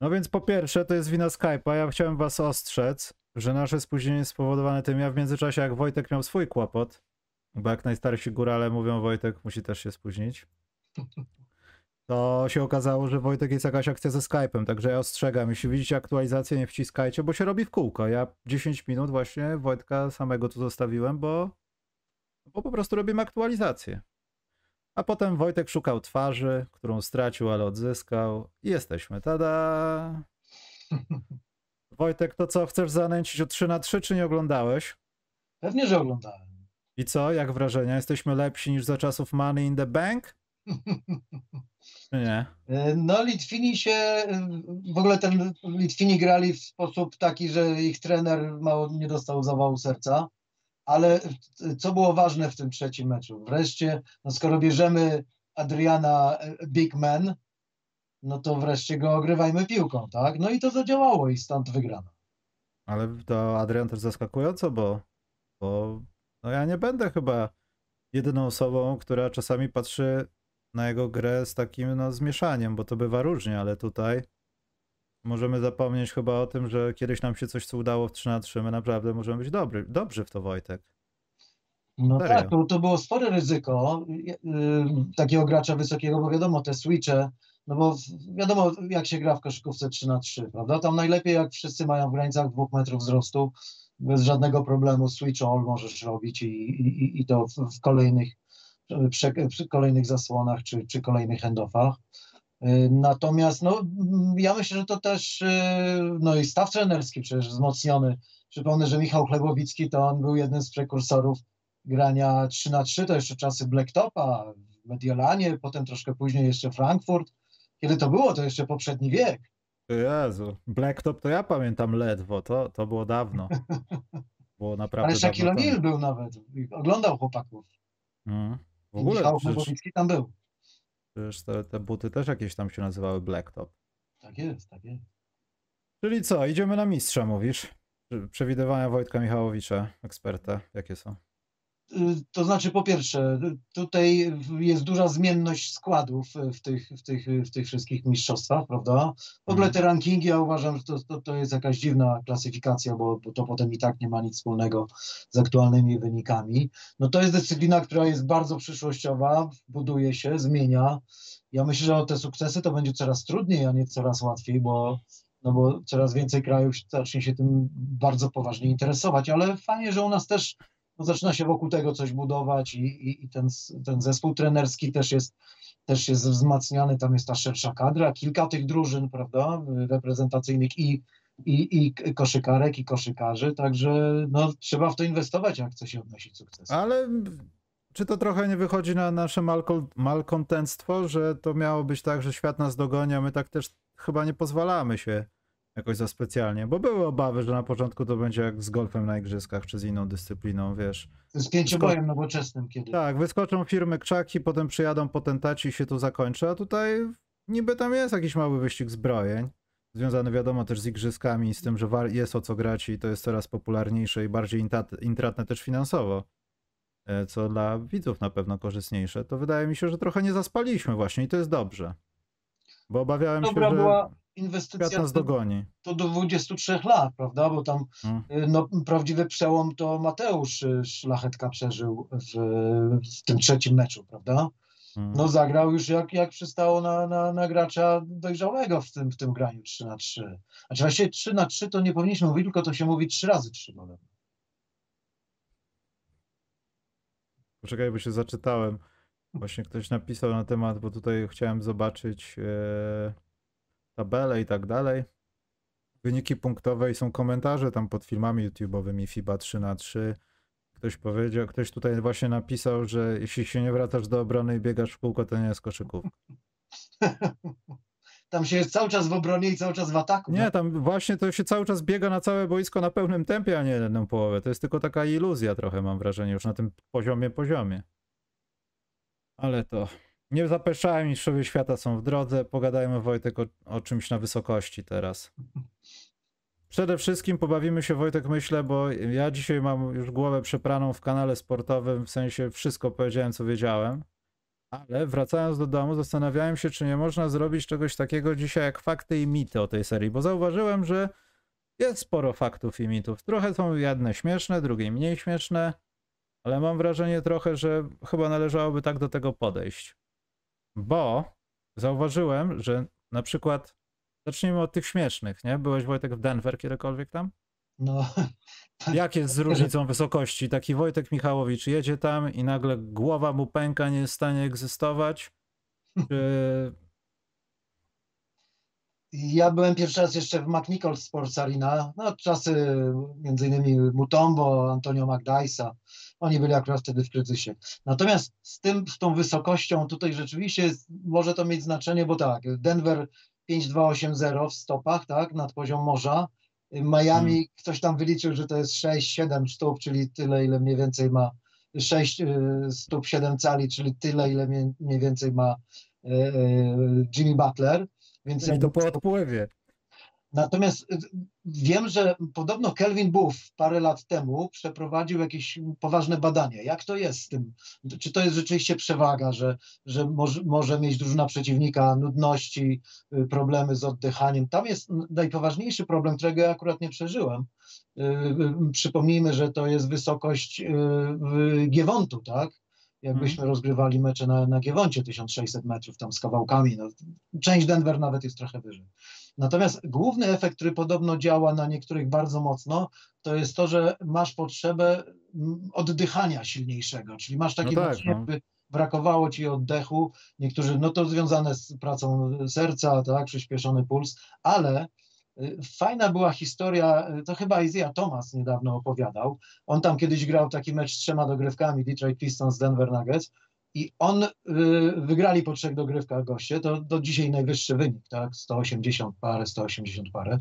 No więc po pierwsze, to jest wina Skype'a. Ja chciałem was ostrzec, że nasze spóźnienie jest spowodowane tym, ja w międzyczasie jak Wojtek miał swój kłopot, bo jak najstarsi górale mówią, Wojtek musi też się spóźnić, to się okazało, że Wojtek jest jakaś akcja ze Skype'em, także ja ostrzegam, jeśli widzicie aktualizację, nie wciskajcie, bo się robi w kółko. Ja 10 minut właśnie Wojtka samego tu zostawiłem, bo, bo po prostu robimy aktualizację. A potem Wojtek szukał twarzy, którą stracił, ale odzyskał i jesteśmy. Tada! Wojtek, to co, chcesz zanęcić o 3 na 3 czy nie oglądałeś? Pewnie, że oglądałem. I co, jak wrażenia? Jesteśmy lepsi niż za czasów Money in the Bank? Nie? No Litwini się, w ogóle ten Litwini grali w sposób taki, że ich trener mało nie dostał zawału serca, ale co było ważne w tym trzecim meczu? Wreszcie, no skoro bierzemy Adriana e, Big Man, no to wreszcie go ogrywajmy piłką, tak? No i to zadziałało i stąd wygrano. Ale to Adrian też zaskakująco, bo, bo no ja nie będę chyba jedyną osobą, która czasami patrzy na jego grę z takim no, zmieszaniem, bo to bywa różnie, ale tutaj możemy zapomnieć chyba o tym, że kiedyś nam się coś co udało w 3 na 3, my naprawdę możemy być dobry, dobrzy w to Wojtek. No Serio? tak, to, to było spore ryzyko yy, takiego gracza wysokiego, bo wiadomo, te switche, no bo wiadomo, jak się gra w koszykówce 3 na 3 prawda? Tam najlepiej, jak wszyscy mają w granicach dwóch metrów wzrostu, bez żadnego problemu switch all możesz robić i, i, i to w, w kolejnych, prze, przy kolejnych zasłonach czy, czy kolejnych handoffach. Yy, Natomiast no, mm, ja myślę, że to też yy, no i staw trenerski przecież wzmocniony. Przypomnę, że Michał Chlebowicki to on był jednym z prekursorów grania 3 na 3 to jeszcze czasy Blacktopa w Mediolanie, potem troszkę później jeszcze Frankfurt. Kiedy to było? To jeszcze poprzedni wiek. Jezu, Blacktop to ja pamiętam ledwo, to, to było dawno. Było naprawdę Ale Shaquille. O'Neal był nawet, i oglądał chłopaków. Mm. W I ogóle Michał przecież, Chlebowicki tam był. Przecież te, te buty też jakieś tam się nazywały Blacktop. Tak jest, tak jest. Czyli co, idziemy na mistrza, mówisz? Prze- Przewidywania Wojtka Michałowicza, eksperta, jakie są? Y, To znaczy, po pierwsze, tutaj jest duża zmienność składów w tych, w tych, w tych wszystkich mistrzostwach, prawda? W ogóle Mhm. te rankingi, ja uważam, że to, to, to jest jakaś dziwna klasyfikacja, bo, bo to potem i tak nie ma nic wspólnego z aktualnymi wynikami. No to jest dyscyplina, która jest bardzo przyszłościowa, buduje się, zmienia. Ja myślę, że o te sukcesy to będzie coraz trudniej, a nie coraz łatwiej, bo, no bo coraz więcej krajów zacznie się tym bardzo poważnie interesować, ale fajnie, że u nas też no zaczyna się wokół tego coś budować i, i, i ten, ten zespół trenerski też jest, też jest wzmacniany, tam jest ta szersza kadra, kilka tych drużyn, prawda, reprezentacyjnych i, i, i koszykarek, i koszykarzy, także no, trzeba w to inwestować, jak chce się odnosić sukces. Ale czy to trochę nie wychodzi na nasze malkol- malkontentstwo, że to miało być tak, że świat nas dogoni, a my tak też chyba nie pozwalamy się jakoś za specjalnie, bo były obawy, że na początku to będzie jak z golfem na igrzyskach, czy z inną dyscypliną, wiesz. Z pięciobojem nowoczesnym kiedy. Tak, wyskoczą firmy krzaki, potem przyjadą potentaci i się tu zakończy, a tutaj niby tam jest jakiś mały wyścig zbrojeń, związany wiadomo też z igrzyskami z tym, że jest o co grać i to jest coraz popularniejsze i bardziej intratne też finansowo, e, co dla widzów na pewno korzystniejsze, to wydaje mi się, że trochę nie zaspaliśmy właśnie i to jest dobrze. Bo obawiałem Dobra się, że była świat inwestycja nas to, dogoni. to do 23 lat, prawda, bo tam Mm. y, no, prawdziwy przełom to Mateusz y, Szlachetka przeżył w, w tym trzecim meczu, prawda? Mm. No zagrał już jak, jak przystało na, na, na gracza dojrzałego w tym, w tym graniu 3 na 3. Znaczy właściwie 3 na 3 to nie powinniśmy mówić, tylko to się mówi 3 razy 3 podobno. Poczekaj, bo się zaczytałem. Właśnie ktoś napisał na temat, bo tutaj chciałem zobaczyć e, tabelę i tak dalej. Wyniki punktowe i są komentarze tam pod filmami YouTube'owymi FIBA 3 na 3 Ktoś powiedział, ktoś tutaj właśnie napisał, że jeśli się nie wracasz do obrony i biegasz w kółko, to nie jest koszykówka. Tam się jest cały czas w obronie i cały czas w ataku. Nie, no. tam właśnie to się cały czas biega na całe boisko na pełnym tempie, a nie jedną połowę. To jest tylko taka iluzja trochę, mam wrażenie, już na tym poziomie, poziomie. Ale to nie zapeszałem, mistrzowie świata są w drodze. Pogadajmy, Wojtek, o, o czymś na wysokości teraz. Przede wszystkim pobawimy się, Wojtek, myślę, bo ja dzisiaj mam już głowę przepraną w kanale sportowym, w sensie wszystko powiedziałem, co wiedziałem. Ale wracając do domu, zastanawiałem się, czy nie można zrobić czegoś takiego dzisiaj jak fakty i mity o tej serii, bo zauważyłem, że jest sporo faktów i mitów. Trochę są jedne śmieszne, drugie mniej śmieszne, ale mam wrażenie trochę, że chyba należałoby tak do tego podejść. Bo zauważyłem, że na przykład zacznijmy od tych śmiesznych, nie? Byłeś Wojtek w Denver kiedykolwiek tam? No, Jak jest z różnicą wysokości? Taki Wojtek Michałowicz jedzie tam i nagle głowa mu pęka, nie jest w stanie egzystować? Czy... Ja byłem pierwszy raz jeszcze w McNichol Sports Arena, no czasy między innymi Mutombo, Antonio Magdaisa, oni byli akurat wtedy w kryzysie. Natomiast z tym, z tą wysokością tutaj rzeczywiście jest, może to mieć znaczenie, bo tak, Denver 5280 w stopach, tak, nad poziom morza, Miami hmm. ktoś tam wyliczył, że to jest 6-7 stóp, czyli tyle, ile mniej więcej ma 6 y, stóp 7 cali, czyli tyle, ile mniej więcej ma y, y, Jimmy Butler. Więc I to po odpływie. Natomiast wiem, że podobno Kelvin Booth parę lat temu przeprowadził jakieś poważne badania. Jak to jest z tym? Czy to jest rzeczywiście przewaga, że, że może, może mieć drużyna przeciwnika nudności, y, problemy z oddychaniem? Tam jest najpoważniejszy problem, którego ja akurat nie przeżyłem. Y, przypomnijmy, że to jest wysokość Giewontu, tak? jakbyśmy hmm. rozgrywali mecze na, na Giewoncie 1600 metrów tam z kawałkami. No, część Denver nawet jest trochę wyżej. Natomiast główny efekt, który podobno działa na niektórych bardzo mocno, to jest to, że masz potrzebę mm, oddychania silniejszego, czyli masz takie no tak, no. jakby brakowało ci oddechu. Niektórzy, no to związane z pracą serca, tak, przyspieszony puls, ale y, Fajna była historia, y, to chyba Isaiah Thomas niedawno opowiadał. On tam kiedyś grał taki mecz z trzema dogrywkami, Detroit Pistons, Denver Nuggets i on y, wygrali po trzech dogrywkach goście, to do dzisiaj najwyższy wynik, tak? 180 parę, 180 parę.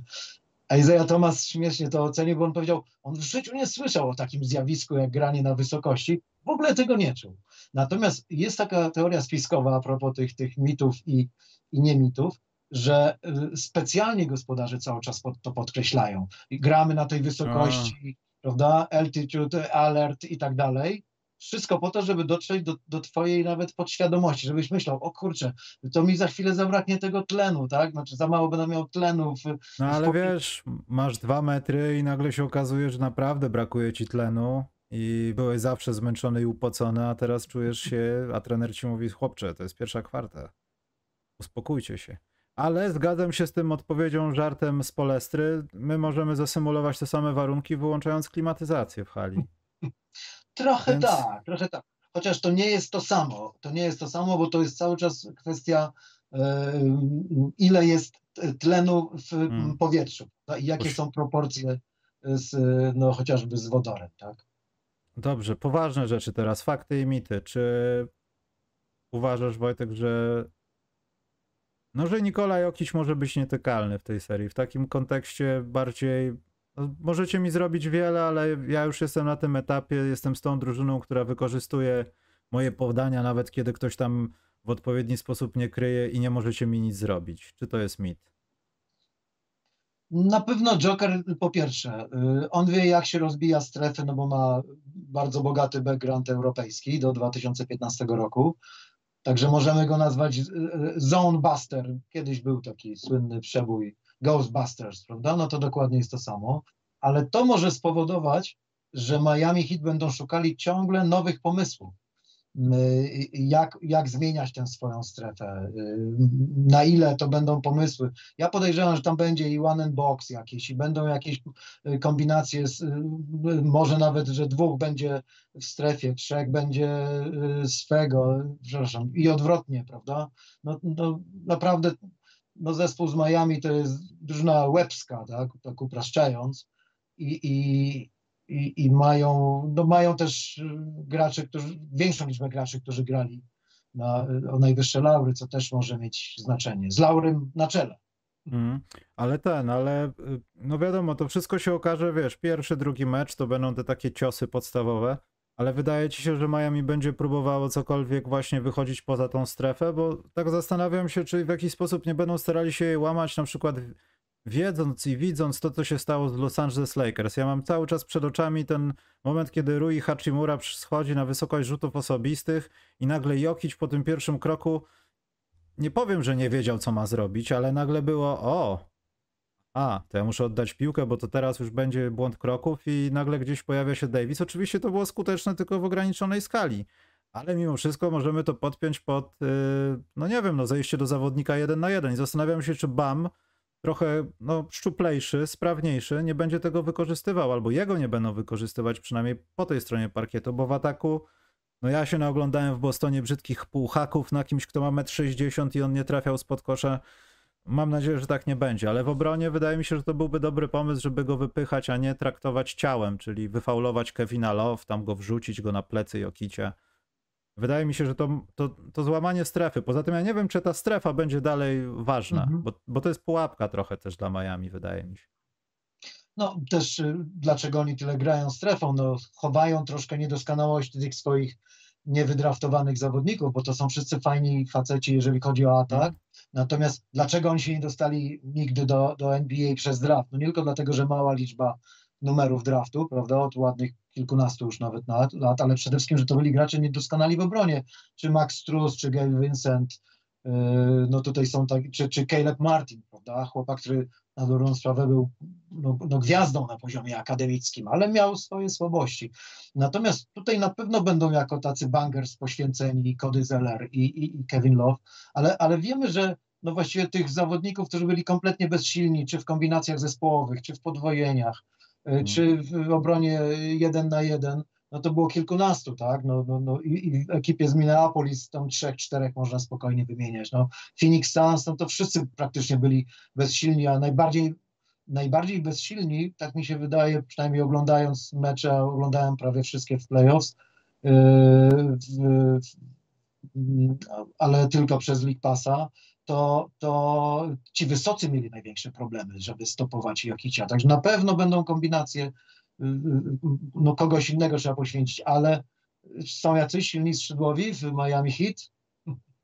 A Isaiah Thomas śmiesznie to ocenił, bo on powiedział, on w życiu nie słyszał o takim zjawisku jak granie na wysokości, w ogóle tego nie czuł. Natomiast jest taka teoria spiskowa a propos tych, tych mitów i, i nie mitów, że y, specjalnie gospodarze cały czas pod, to podkreślają. I gramy na tej wysokości, a. prawda, altitude, alert i tak dalej, wszystko po to, żeby dotrzeć do, do twojej nawet podświadomości, żebyś myślał, o kurczę, to mi za chwilę zabraknie tego tlenu, tak? Znaczy za mało będę miał tlenu. W, no ale w... wiesz, masz dwa metry i nagle się okazuje, że naprawdę brakuje ci tlenu i byłeś zawsze zmęczony i upocony, a teraz czujesz się, a trener ci mówi, chłopcze, to jest pierwsza kwarta. Uspokójcie się. Ale zgadzam się z tym odpowiedzią, żartem z Polestry. My możemy zasymulować te same warunki, wyłączając klimatyzację w hali. Trochę Więc... tak, trochę tak. Chociaż to nie jest to samo. To nie jest to samo, bo to jest cały czas kwestia, e, ile jest tlenu w hmm. powietrzu i jakie są proporcje z, no, chociażby z wodorem, tak? Dobrze, poważne rzeczy teraz, fakty i mity. Czy uważasz, Wojtek, że no, że Nikolaj Jokic może być nietykalny w tej serii? W takim kontekście bardziej możecie mi zrobić wiele, ale ja już jestem na tym etapie, jestem z tą drużyną, która wykorzystuje moje podania, nawet kiedy ktoś tam w odpowiedni sposób nie kryje i nie możecie mi nic zrobić. Czy to jest mit? Na pewno Joker po pierwsze, y, on wie jak się rozbija strefy, no bo ma bardzo bogaty background europejski do 2015 roku. Także możemy go nazwać y, y, Zone Buster. Kiedyś był taki słynny przebój Ghostbusters, prawda? No to dokładnie jest to samo. Ale to może spowodować, że Miami Heat będą szukali ciągle nowych pomysłów. Y, jak, jak zmieniać tę swoją strefę, y, na ile to będą pomysły. Ja podejrzewam, że tam będzie i one and box jakieś, i będą jakieś y, kombinacje, z, może nawet, że dwóch będzie w strefie, trzech będzie swego, przepraszam, i odwrotnie, prawda? No, no naprawdę no zespół z Miami to jest drużyna łebska, tak, tak upraszczając i, i, i, i mają, no mają też graczy, którzy, większą liczbę graczy, którzy grali na, o najwyższe laury, co też może mieć znaczenie. Z laurym na czele. Mm, ale ten, ale no wiadomo, to wszystko się okaże, wiesz, pierwszy, drugi mecz to będą te takie ciosy podstawowe, ale wydaje ci się, że Miami będzie próbowało cokolwiek właśnie wychodzić poza tą strefę, bo tak zastanawiam się, czy w jakiś sposób nie będą starali się jej łamać, na przykład wiedząc i widząc to, co się stało z Los Angeles Lakers, ja mam cały czas przed oczami ten moment, kiedy Rui Hachimura schodzi na wysokość rzutów osobistych i nagle Jokic po tym pierwszym kroku, nie powiem, że nie wiedział, co ma zrobić, ale nagle było, o, a, to ja muszę oddać piłkę, bo to teraz już będzie błąd kroków i nagle gdzieś pojawia się Davis. Oczywiście to było skuteczne tylko w ograniczonej skali, ale mimo wszystko możemy to podpiąć pod, yy, no nie wiem, no zejście do zawodnika jeden na jeden i zastanawiam się, czy BAM trochę no, szczuplejszy, sprawniejszy, nie będzie tego wykorzystywał, albo jego nie będą wykorzystywać przynajmniej po tej stronie parkietu, bo w ataku no ja się naoglądałem w Bostonie brzydkich półhaków na kimś, kto ma 1,60 m i on nie trafiał spod kosza. Mam nadzieję, że tak nie będzie, ale w obronie wydaje mi się, że to byłby dobry pomysł, żeby go wypychać, a nie traktować ciałem, czyli wyfaulować Kevina Love, tam go wrzucić go na plecy i okicie. Wydaje mi się, że to, to, to złamanie strefy. Poza tym ja nie wiem, czy ta strefa będzie dalej ważna, mhm. bo, bo to jest pułapka trochę też dla Miami, wydaje mi się. No też y, dlaczego oni tyle grają strefą? No, chowają troszkę niedoskonałość tych swoich niewydraftowanych zawodników, bo to są wszyscy fajni faceci, jeżeli chodzi o atak. Mhm. Natomiast dlaczego oni się nie dostali nigdy do, do NBA przez draft? No nie tylko dlatego, że mała liczba numerów draftu, prawda, od ładnych kilkunastu już nawet lat, ale przede wszystkim, że to byli gracze niedoskonali w obronie, czy Max Struz, czy Gail Vincent, yy, no tutaj są tak, czy, czy Caleb Martin, prawda, chłopak, który na dobrą sprawę był no, no, gwiazdą na poziomie akademickim, ale miał swoje słabości. Natomiast tutaj na pewno będą jako tacy bangers poświęceni Cody Zeller i, i, i Kevin Love, ale, ale wiemy, że no właściwie tych zawodników, którzy byli kompletnie bezsilni, czy w kombinacjach zespołowych, czy w podwojeniach, y, czy w obronie jeden na jeden, no to było kilkunastu, tak? No, no, no i, i w ekipie z Minneapolis tam trzech, czterech można spokojnie wymieniać. No, Phoenix Suns, no to wszyscy praktycznie byli bezsilni, a najbardziej, najbardziej bezsilni, tak mi się wydaje, przynajmniej oglądając mecze, oglądałem prawie wszystkie w playoffs, yy, w, ale tylko przez League Passa, to, to ci wysocy mieli największe problemy, żeby stopować Jokicia. Także na pewno będą kombinacje Y, y, no kogoś innego trzeba poświęcić, ale są jacyś silni skrzydłowi w Miami Heat?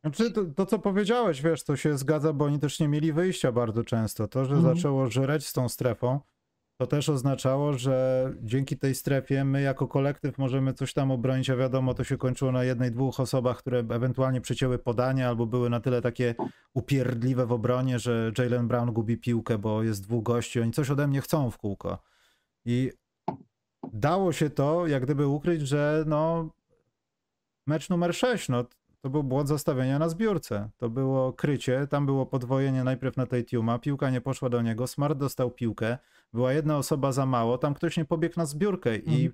Znaczy, to, to, co powiedziałeś, wiesz, to się zgadza, bo oni też nie mieli wyjścia bardzo często. To, że mhm. zaczęło żreć z tą strefą, to też oznaczało, że dzięki tej strefie my jako kolektyw możemy coś tam obronić, a wiadomo, to się kończyło na jednej, dwóch osobach, które ewentualnie przecięły podanie albo były na tyle takie upierdliwe w obronie, że Jalen Brown gubi piłkę, bo jest dwóch gości, oni coś ode mnie chcą w kółko. I dało się to jak gdyby ukryć, że no mecz numer 6, no to był błąd zastawienia na zbiórce. To było krycie, tam było podwojenie najpierw na tej Tiuma, piłka nie poszła do niego, Smart dostał piłkę, była jedna osoba za mało, tam ktoś nie pobiegł na zbiórkę i mhm.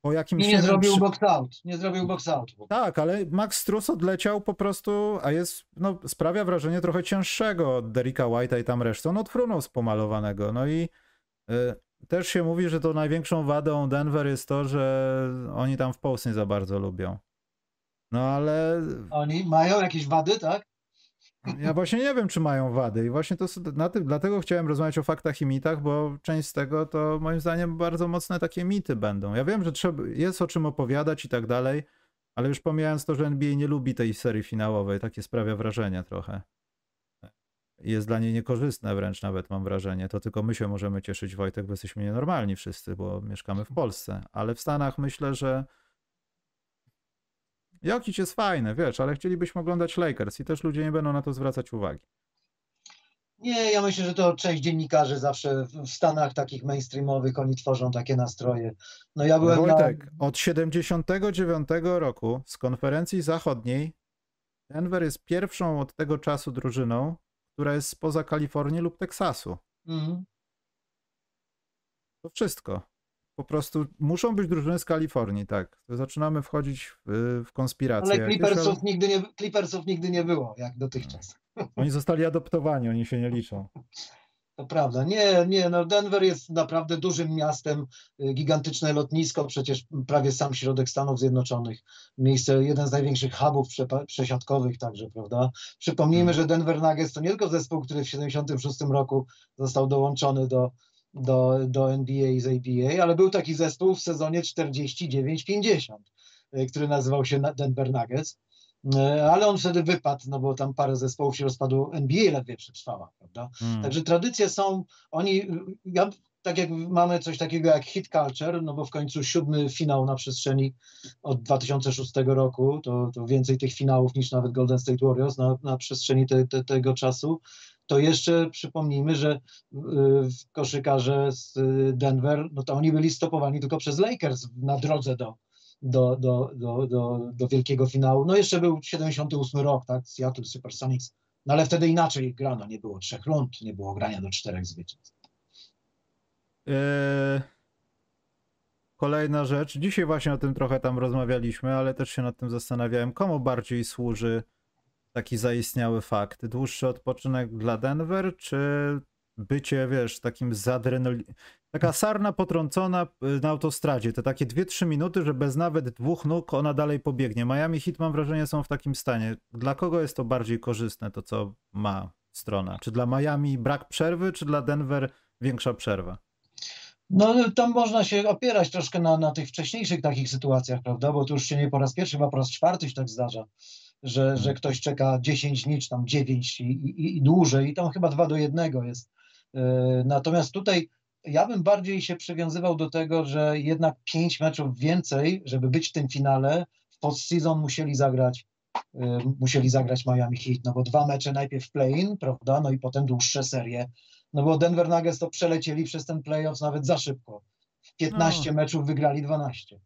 po jakimś... I nie zrobił przy... box out, nie zrobił box out. Tak, ale Max Strus odleciał po prostu, a jest, no sprawia wrażenie trochę cięższego od Derricka White'a i tam resztą, no odfrunął z pomalowanego, no i... Y, też się mówi, że to największą wadą Denver jest to, że oni tam w Post nie za bardzo lubią. No ale. Oni mają jakieś wady, tak? Ja właśnie nie wiem, czy mają wady. I właśnie to na tym, dlatego chciałem rozmawiać o faktach i mitach, bo część z tego to moim zdaniem bardzo mocne takie mity będą. Ja wiem, że trzeba, jest o czym opowiadać i tak dalej, ale już pomijając to, że NBA nie lubi tej serii finałowej, takie sprawia wrażenie trochę jest dla niej niekorzystne wręcz nawet mam wrażenie. To tylko my się możemy cieszyć, Wojtek, bo jesteśmy nienormalni wszyscy, bo mieszkamy w Polsce. Ale w Stanach myślę, że Jokic jest fajny, wiesz, ale chcielibyśmy oglądać Lakers i też ludzie nie będą na to zwracać uwagi. Nie, ja myślę, że to część dziennikarzy zawsze w Stanach takich mainstreamowych oni tworzą takie nastroje. No ja byłem Wojtek, na... od 79 roku z konferencji zachodniej Denver jest pierwszą od tego czasu drużyną, która jest spoza Kalifornii lub Teksasu. Mhm. To wszystko. Po prostu muszą być drużyny z Kalifornii, tak. Zaczynamy wchodzić w, w konspirację. Ale Clippersów, nigdy nie, Clippersów nigdy nie było, jak dotychczas. Oni zostali adoptowani, oni się nie liczą. To prawda. Nie, nie, no Denver jest naprawdę dużym miastem, y, gigantyczne lotnisko, przecież prawie sam środek Stanów Zjednoczonych, miejsce, jeden z największych hubów przesiadkowych także, prawda? Przypomnijmy, hmm. że Denver Nuggets to nie tylko zespół, który w 1976 roku został dołączony do, do, do NBA z ABA, ale był taki zespół w sezonie 49-50, y, który nazywał się Denver Nuggets E, ale on wtedy wypadł, no bo tam parę zespołów się rozpadło, NBA ledwie przetrwała, prawda? Hmm. Także tradycje są, oni, ja, tak jak mamy coś takiego jak hit culture, no bo w końcu siódmy finał na przestrzeni od 2006 roku, to, to więcej tych finałów niż nawet Golden State Warriors na, na przestrzeni te, te, tego czasu, to jeszcze przypomnijmy, że y, koszykarze z Denver, no to oni byli stopowani tylko przez Lakers na drodze do, do, do, do, do, do wielkiego finału. No jeszcze był 78 rok, tak, Seattle Supersonics, no ale wtedy inaczej grano, nie było trzech rund, nie było grania do czterech zwycięstw. Eee, kolejna rzecz, dzisiaj właśnie o tym trochę tam rozmawialiśmy, ale też się nad tym zastanawiałem, komu bardziej służy taki zaistniały fakt? Dłuższy odpoczynek dla Denver, czy bycie, wiesz, takim zadrenalin... Taka sarna potrącona y, na autostradzie, te takie 2-3 minuty, że bez nawet dwóch nóg ona dalej pobiegnie. Miami Heat mam wrażenie są w takim stanie. Dla kogo jest to bardziej korzystne, to co ma strona? Czy dla Miami brak przerwy, czy dla Denver większa przerwa? No tam można się opierać troszkę na, na tych wcześniejszych takich sytuacjach, prawda, bo to już się nie po raz pierwszy, chyba po raz czwarty się tak zdarza, że, że hmm. ktoś czeka 10 dni, czy tam 9 i, i, i dłużej i tam chyba 2 do 1 jest. Yy, natomiast tutaj ja bym bardziej się przywiązywał do tego, że jednak 5 meczów więcej, żeby być w tym finale, w postseason musieli zagrać yy, musieli zagrać Miami Heat, no bo dwa mecze najpierw play-in, prawda, no i potem dłuższe serie no bo Denver Nuggets to przelecieli przez ten playoffs nawet za szybko. W 15 no. meczów wygrali 12.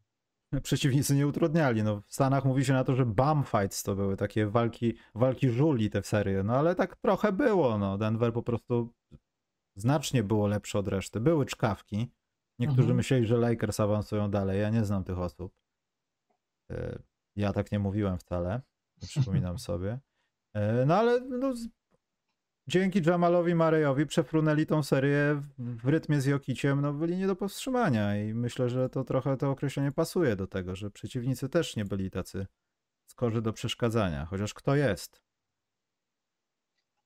Przeciwnicy nie utrudniali. No, w Stanach mówi się na to, że bum fights to były takie walki, walki żuli te serie. No ale tak trochę było. No. Denver po prostu znacznie było lepsze od reszty. Były czkawki. Niektórzy mhm. myśleli, że Lakers awansują dalej. Ja nie znam tych osób. E, ja tak nie mówiłem wcale. Przypominam sobie. E, no ale no, dzięki Jamalowi Marejowi przefrunęli tą serię w rytmie z Jokiciem, no byli nie do powstrzymania i myślę, że to trochę to określenie pasuje do tego, że przeciwnicy też nie byli tacy skorzy do przeszkadzania, chociaż kto jest?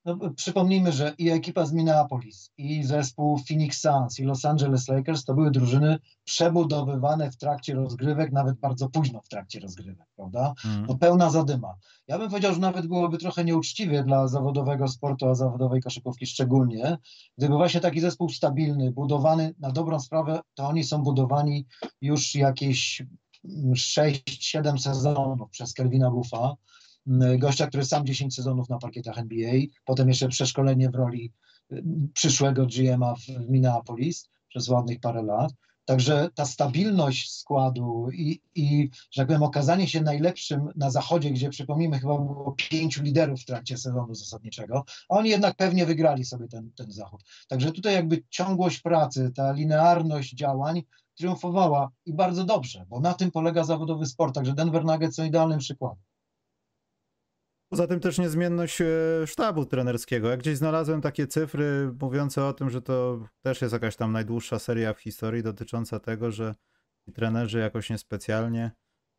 No, przypomnijmy, że i ekipa z Minneapolis, i zespół Phoenix Suns, i Los Angeles Lakers to były drużyny przebudowywane w trakcie rozgrywek, nawet bardzo późno w trakcie rozgrywek, prawda? Mm. No, pełna zadyma. Ja bym powiedział, że nawet byłoby trochę nieuczciwie dla zawodowego sportu, a zawodowej koszykówki szczególnie, gdyby właśnie taki zespół stabilny, budowany na dobrą sprawę, to oni są budowani już jakieś 6-7 sezonów przez Kelvina Buffa gościa, który sam 10 sezonów na parkietach NBA, potem jeszcze przeszkolenie w roli przyszłego GM-a w Minneapolis przez ładnych parę lat. Także ta stabilność składu i, i, że tak powiem, okazanie się najlepszym na zachodzie, gdzie przypomnijmy, chyba było pięciu liderów w trakcie sezonu zasadniczego, a oni jednak pewnie wygrali sobie ten, ten zachód. Także tutaj jakby ciągłość pracy, ta linearność działań triumfowała i bardzo dobrze, bo na tym polega zawodowy sport. Także Denver Nuggets są idealnym przykładem. Poza tym też niezmienność e, sztabu trenerskiego. Jak gdzieś znalazłem takie cyfry mówiące o tym, że to też jest jakaś tam najdłuższa seria w historii dotycząca tego, że trenerzy jakoś niespecjalnie.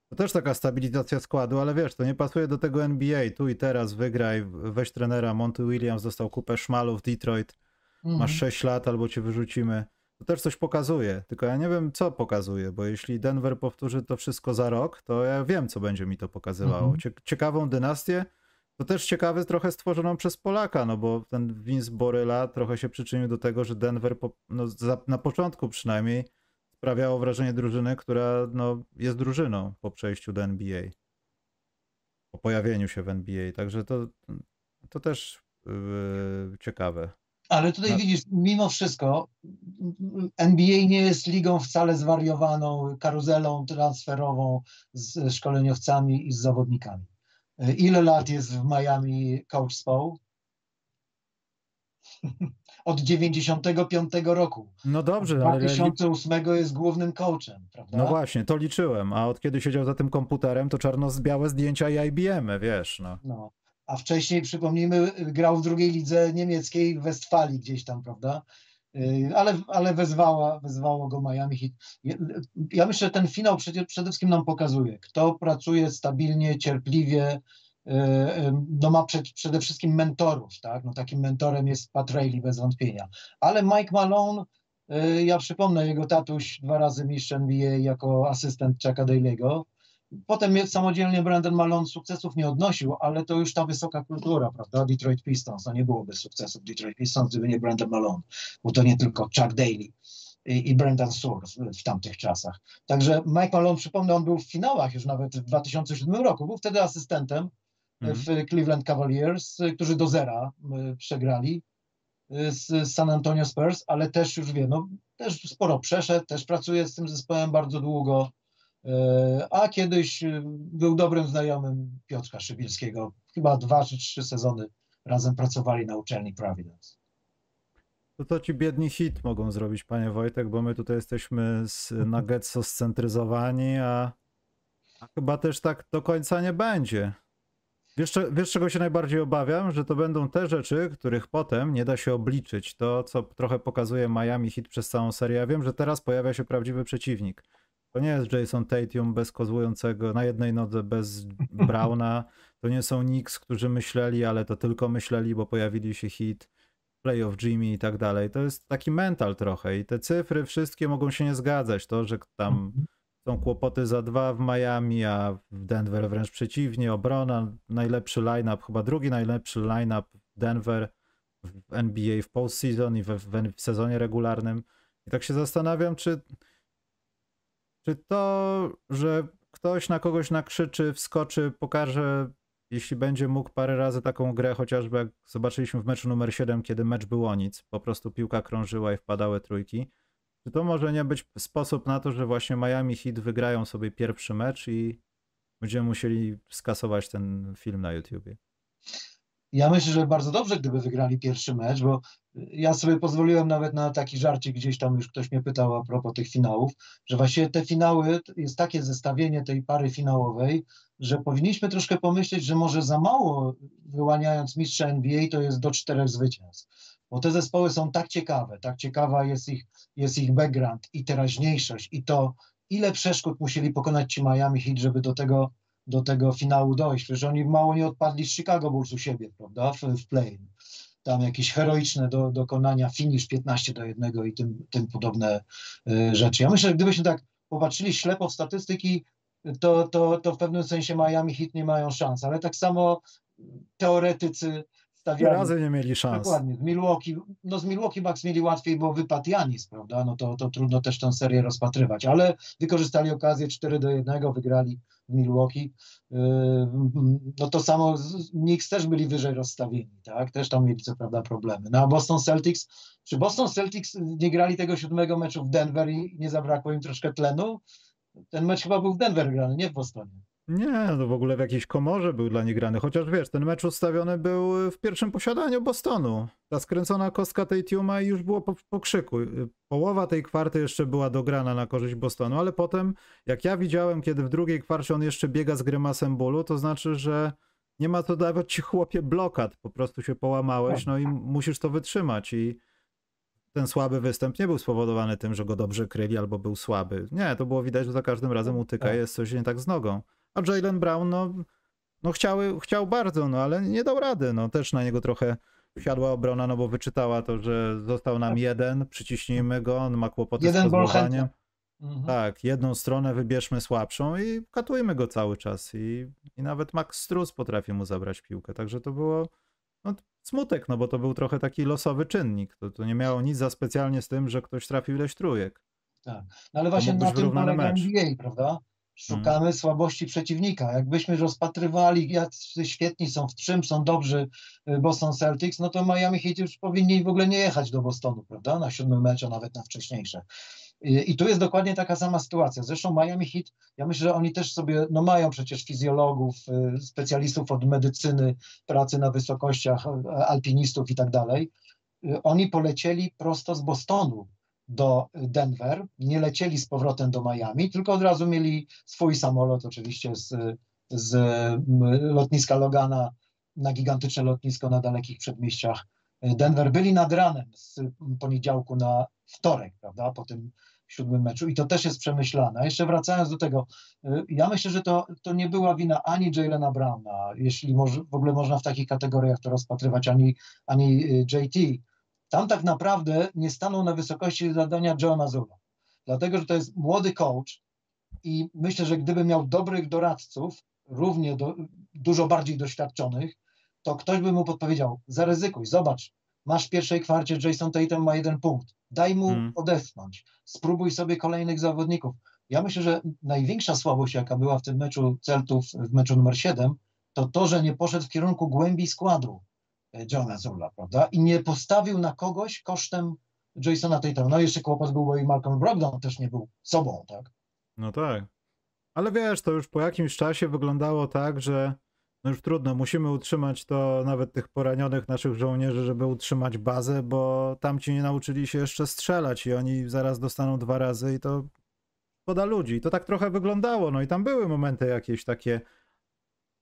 To też taka stabilizacja składu, ale wiesz, to nie pasuje do tego NBA. Tu i teraz wygraj, weź trenera. Monty Williams dostał kupę szmalu w Detroit. Mhm. Masz 6 lat albo cię wyrzucimy. To też coś pokazuje, tylko ja nie wiem, co pokazuje, bo jeśli Denver powtórzy to wszystko za rok, to ja wiem, co będzie mi to pokazywało. Mhm. Ciekawą dynastię, to też ciekawe trochę stworzoną przez Polaka, no bo ten Vince Boryla trochę się przyczynił do tego, że Denver po, no, za, na początku przynajmniej sprawiało wrażenie drużyny, która no, jest drużyną po przejściu do NBA. Po pojawieniu się w NBA. Także to, to też yy, ciekawe. Ale tutaj no. widzisz, mimo wszystko NBA nie jest ligą wcale zwariowaną karuzelą transferową z szkoleniowcami i z zawodnikami. Ile lat jest w Miami coach Spo? Od 95 roku. No dobrze, Od 2008 ale... jest głównym coachem, prawda? No właśnie, to liczyłem. A od kiedy siedział za tym komputerem, to czarno-białe zdjęcia i IBM, wiesz. No. no. A wcześniej, przypomnijmy, grał w drugiej lidze niemieckiej w Westfalii gdzieś tam, prawda? Y, ale, ale wezwała, wezwało go Miami Heat. Ja myślę, że ten finał przede, przede wszystkim nam pokazuje, kto pracuje stabilnie, cierpliwie, y, y, no ma przed, przede wszystkim mentorów, tak? No takim mentorem jest Pat Riley bez wątpienia. Ale Mike Malone, ja przypomnę, jego tatuś dwa razy mistrz NBA jako asystent Chucka Daly'ego, Potem samodzielnie Brandon Malone sukcesów nie odnosił, ale to już ta wysoka kultura, prawda? Detroit Pistons, no nie byłoby sukcesów Detroit Pistons, gdyby nie Brandon Malone, bo to nie tylko Chuck Daly i, Brendan Sur w, w tamtych czasach. Także Mike Malone, przypomnę, on był w finałach już nawet w 2007 roku, był wtedy asystentem w mhm. Cleveland Cavaliers, którzy do zera przegrali z San Antonio Spurs, ale też już wie, no też sporo przeszedł, też pracuje z tym zespołem bardzo długo, e, a kiedyś e, był dobrym znajomym Piotrka Szybilskiego. Chyba dwa czy trzy sezony razem pracowali na uczelni Providence. To to ci biedni hit mogą zrobić, panie Wojtek, bo my tutaj jesteśmy z Nuggetso scentralizowani, a, a chyba też tak do końca nie będzie. Wiesz, wiesz, czego się najbardziej obawiam? Że to będą te rzeczy, których potem nie da się obliczyć. To, co trochę pokazuje Miami Hit przez całą serię. Ja wiem, że teraz pojawia się prawdziwy przeciwnik. To nie jest Jason Tatum bez kozłującego na jednej nodze, bez Browna. To nie są Knicks, którzy myśleli, ale to tylko myśleli, bo pojawili się hit, playoff Jimmy i tak dalej. To jest taki mental trochę i te cyfry wszystkie mogą się nie zgadzać. To, że tam mhm. Są kłopoty za dwa w Miami, a w Denver wręcz przeciwnie. Obrona, najlepszy line-up, chyba drugi najlepszy line-up Denver w NBA w postseason i w, w, w sezonie regularnym. I tak się zastanawiam, czy, czy to, że ktoś na kogoś nakrzyczy, wskoczy, pokaże, jeśli będzie mógł parę razy taką grę, chociażby jak zobaczyliśmy w meczu numer 7, kiedy mecz był o nic, po prostu piłka krążyła i wpadały trójki czy to może nie być sposób na to, że właśnie Miami Heat wygrają sobie pierwszy mecz i będziemy musieli skasować ten film na YouTubie? Ja myślę, że bardzo dobrze, gdyby wygrali pierwszy mecz, bo ja sobie pozwoliłem nawet na taki żarcik, gdzieś tam już ktoś mnie pytał a propos tych finałów, że właśnie te finały, jest takie zestawienie tej pary finałowej, że powinniśmy troszkę pomyśleć, że może za mało wyłaniając mistrza NBA to jest do czterech zwycięstw. Bo te zespoły są tak ciekawe, tak ciekawa jest ich, jest ich background i teraźniejszość i to, ile przeszkód musieli pokonać ci Miami Heat, żeby do tego, do tego finału dojść. Przecież oni mało nie odpadli z Chicago Bulls u siebie, prawda, w, w play tam jakieś heroiczne do, dokonania, finish 15 do 1 i tym, tym podobne y, rzeczy. Ja myślę, że gdybyśmy tak popatrzyli ślepo w statystyki, to, to, to w pewnym sensie Miami Heat nie mają szans, ale tak samo teoretycy stawiali. razy nie mieli szans. Dokładnie. Z Milwaukee, no z Milwaukee Bucks mieli łatwiej, bo wypadł Janis, prawda? No to, to trudno też tę serię rozpatrywać, ale wykorzystali okazję 4 do 1, wygrali w Milwaukee. Yy, no to samo Knicks też byli wyżej rozstawieni, tak? Też tam mieli co prawda problemy. No a Boston Celtics, czy Boston Celtics nie grali tego siódmego meczu w Denver i nie zabrakło im troszkę tlenu? Ten mecz chyba był w Denver grany, nie w Bostonie. Nie, no w ogóle w jakiejś komorze był dla nich grany, chociaż wiesz, ten mecz ustawiony był w pierwszym posiadaniu Bostonu. Ta skręcona kostka tej Tiuma i już było po, po krzyku. Połowa tej kwarty jeszcze była dograna na korzyść Bostonu, ale potem, jak ja widziałem, kiedy w drugiej kwarcie on jeszcze biega z grymasem bólu, to znaczy, że nie ma to dawać ci chłopie blokad, po prostu się połamałeś, no i musisz to wytrzymać i ten słaby występ nie był spowodowany tym, że go dobrze kryli albo był słaby. Nie, to było widać, że za każdym razem utyka, tak. jest coś nie tak z nogą. A Jalen Brown, no, no chciał, chciał bardzo, no ale nie dał rady. No też na niego trochę wsiadła obrona, no bo wyczytała to, że został nam tak. jeden, przyciśnijmy go, on ma kłopoty jeden z pozwolaniem. Mhm. Tak, jedną stronę wybierzmy słabszą i katujmy go cały czas. I, i nawet Max Struz potrafi mu zabrać piłkę. Także to było no, smutek, no bo to był trochę taki losowy czynnik. To, to nie miało nic za specjalnie z tym, że ktoś trafił ileś trójek. Tak, no ale właśnie na tym polega NBA, prawda? Szukamy hmm. słabości przeciwnika. Jakbyśmy rozpatrywali, jak świetni są, w czym są dobrzy y, Boston Celtics, no to Miami Heat już powinni w ogóle nie jechać do Bostonu, prawda? Na siódmym meczu, nawet na wcześniejsze. I tu jest dokładnie taka sama sytuacja. Zresztą Miami Heat, ja myślę, że oni też sobie, no mają przecież fizjologów, y, specjalistów od medycyny, pracy na wysokościach, y, alpinistów i tak dalej. Oni polecieli prosto z Bostonu do Denver, nie lecieli z powrotem do Miami, tylko od razu mieli swój samolot, oczywiście z, z lotniska Logana na gigantyczne lotnisko na dalekich przedmieściach Denver. Byli nad ranem z poniedziałku na wtorek, prawda, po tym siódmym meczu i to też jest przemyślane. Jeszcze wracając do tego, ja myślę, że to, to nie była wina ani Jalena Browna, jeśli może, w ogóle można w takich kategoriach to rozpatrywać, ani, ani JT, tam tak naprawdę nie stanął na wysokości zadania Joe Mazzulla. Dlatego, że to jest młody coach i myślę, że gdyby miał dobrych doradców, równie do, dużo bardziej doświadczonych, to ktoś by mu podpowiedział, zaryzykuj, zobacz, masz w pierwszej kwarcie, Jason Tatum ma jeden punkt, daj mu hmm. odetchnąć, spróbuj sobie kolejnych zawodników. Ja myślę, że największa słabość, jaka była w tym meczu Celtów, w meczu numer 7, to to, że nie poszedł w kierunku głębi składu Johna Zula, prawda? I nie postawił na kogoś kosztem Jasona Tatuma. No jeszcze kłopot był, bo i Malcolm Brogdon też nie był sobą, tak? No tak. Ale wiesz, to już po jakimś czasie wyglądało tak, że no już trudno, musimy utrzymać to nawet tych poranionych naszych żołnierzy, żeby utrzymać bazę, bo tamci nie nauczyli się jeszcze strzelać i oni zaraz dostaną dwa razy i to szkoda ludzi. To tak trochę wyglądało, no i tam były momenty jakieś takie,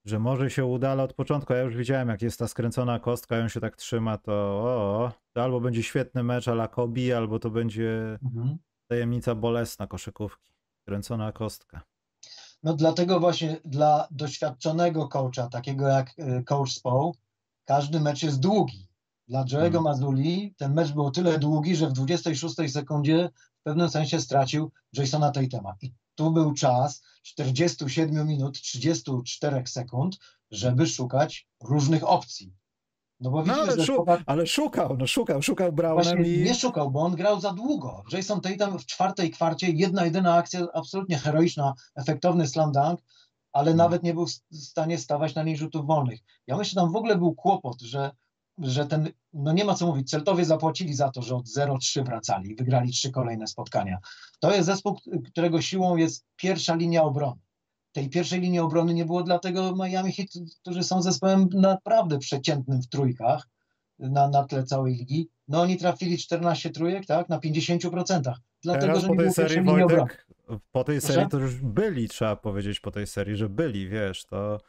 że może się uda, ale od początku ja już widziałem, jak jest ta skręcona kostka, ją się tak trzyma, to, o, to albo będzie świetny mecz ala Kobi, albo to będzie mhm. tajemnica bolesna koszykówki, skręcona kostka. No dlatego właśnie dla doświadczonego coacha, takiego jak y, coach Spo, każdy mecz jest długi. Dla Joe'ego hmm. Mazuli ten mecz był tyle długi, że w 26 sekundzie w pewnym sensie stracił Jasona Tatema. I tu był czas 47 minut 34 sekund, żeby szukać różnych opcji. No, bo no ale, szu ale, szukał, no szukał, szukał Brownem i... Nie szukał, bo on grał za długo. Jason Tatum w czwartej kwarcie, jedna, jedyna akcja, absolutnie heroiczna, efektowny slam dunk, ale hmm. nawet nie był w stanie stawać na niej rzutów wolnych. Ja myślę, że tam w ogóle był kłopot, że, że ten, no nie ma co mówić, Celtowie zapłacili za to, że od 0-3 wracali i wygrali trzy kolejne spotkania. To jest zespół, którego siłą jest pierwsza linia obrony tej pierwszej linii obrony nie było, dlatego Miami Heat, którzy są zespołem naprawdę przeciętnym w trójkach na, na tle całej ligi, no oni trafili 14 trójek, tak, na 50%. Dlatego, Teraz że po tej serii, Wojtek, po tej Proszę? serii to już byli, trzeba powiedzieć po tej serii, że byli, wiesz, to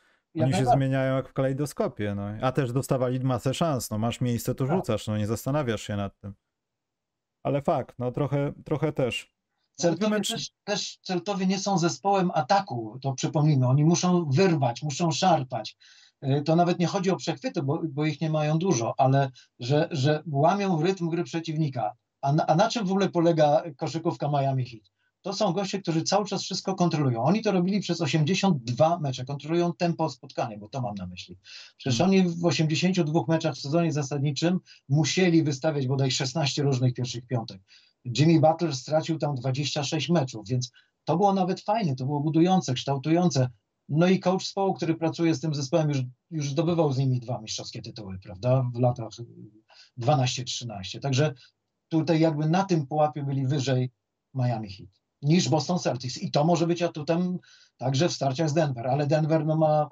oni się zmieniają jak w kalejdoskopie, no. A też dostawali masę szans, no masz miejsce, to tak. rzucasz, no nie zastanawiasz się nad tym. Ale fakt, no trochę, trochę też. Celtowie też, też Celtowie nie są zespołem ataku, to przypomnijmy. Oni muszą wyrwać, muszą szarpać. Y, to nawet nie chodzi o przechwyty, bo, bo ich nie mają dużo, ale że, że łamią rytm gry przeciwnika. A na, a na czym w ogóle polega koszykówka Miami Heat? To są goście, którzy cały czas wszystko kontrolują. Oni to robili przez 82 mecze, kontrolują tempo spotkania, bo to mam na myśli. Przecież hmm. oni w 82 meczach w sezonie zasadniczym musieli wystawiać bodaj 16 różnych pierwszych piątek. Jimmy Butler stracił tam 26 meczów, więc to było nawet fajne, to było budujące, kształtujące. No i coach Spo, który pracuje z tym zespołem, już, już zdobywał z nimi dwa mistrzowskie tytuły, prawda, w latach 12-13. Także tutaj jakby na tym pułapie byli wyżej Miami Heat niż Boston Celtics. I to może być atutem także w starciach z Denver, ale Denver no ma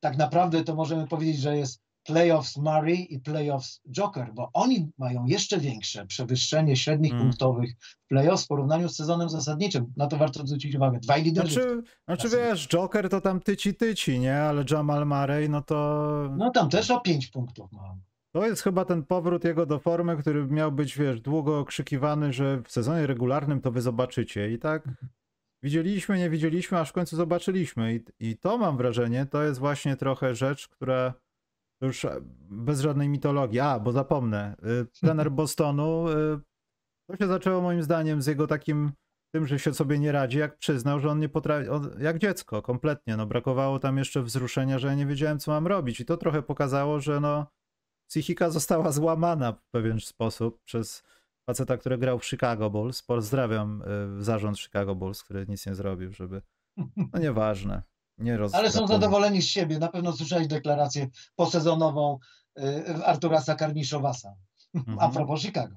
tak naprawdę to możemy powiedzieć, że jest playoffs Murray i playoffs Joker, bo oni mają jeszcze większe przewyższenie średnich hmm. punktowych w playoffs w porównaniu z sezonem zasadniczym. Na to warto zwrócić uwagę. Dwaj liderzy. Znaczy, znaczy wiesz, Joker to tam tyci tyci, nie? Ale Jamal Murray, no to... No tam też o pięć punktów mam. To jest chyba ten powrót jego do formy, który miał być, wiesz, długo okrzykiwany, że w sezonie regularnym to wy zobaczycie. I tak widzieliśmy, nie widzieliśmy, aż w końcu zobaczyliśmy. I, i to mam wrażenie, to jest właśnie trochę rzecz, która już bez żadnej mitologii. A, bo zapomnę. Y, trener Bostonu, y, to się zaczęło moim zdaniem z jego takim tym, że się sobie nie radzi, jak przyznał, że on nie potrafi, on, jak dziecko, kompletnie, no brakowało tam jeszcze wzruszenia, że ja nie wiedziałem, co mam robić i to trochę pokazało, że no psychika została złamana w pewien sposób przez faceta, który grał w Chicago Bulls. Pozdrawiam y, zarząd Chicago Bulls, który nic nie zrobił, żeby, no nieważne. Nie Ale są zadowoleni z siebie. Na pewno słyszałeś deklarację posezonową y, Artura Sakarniszowasa. Mhm. A propos Chicago.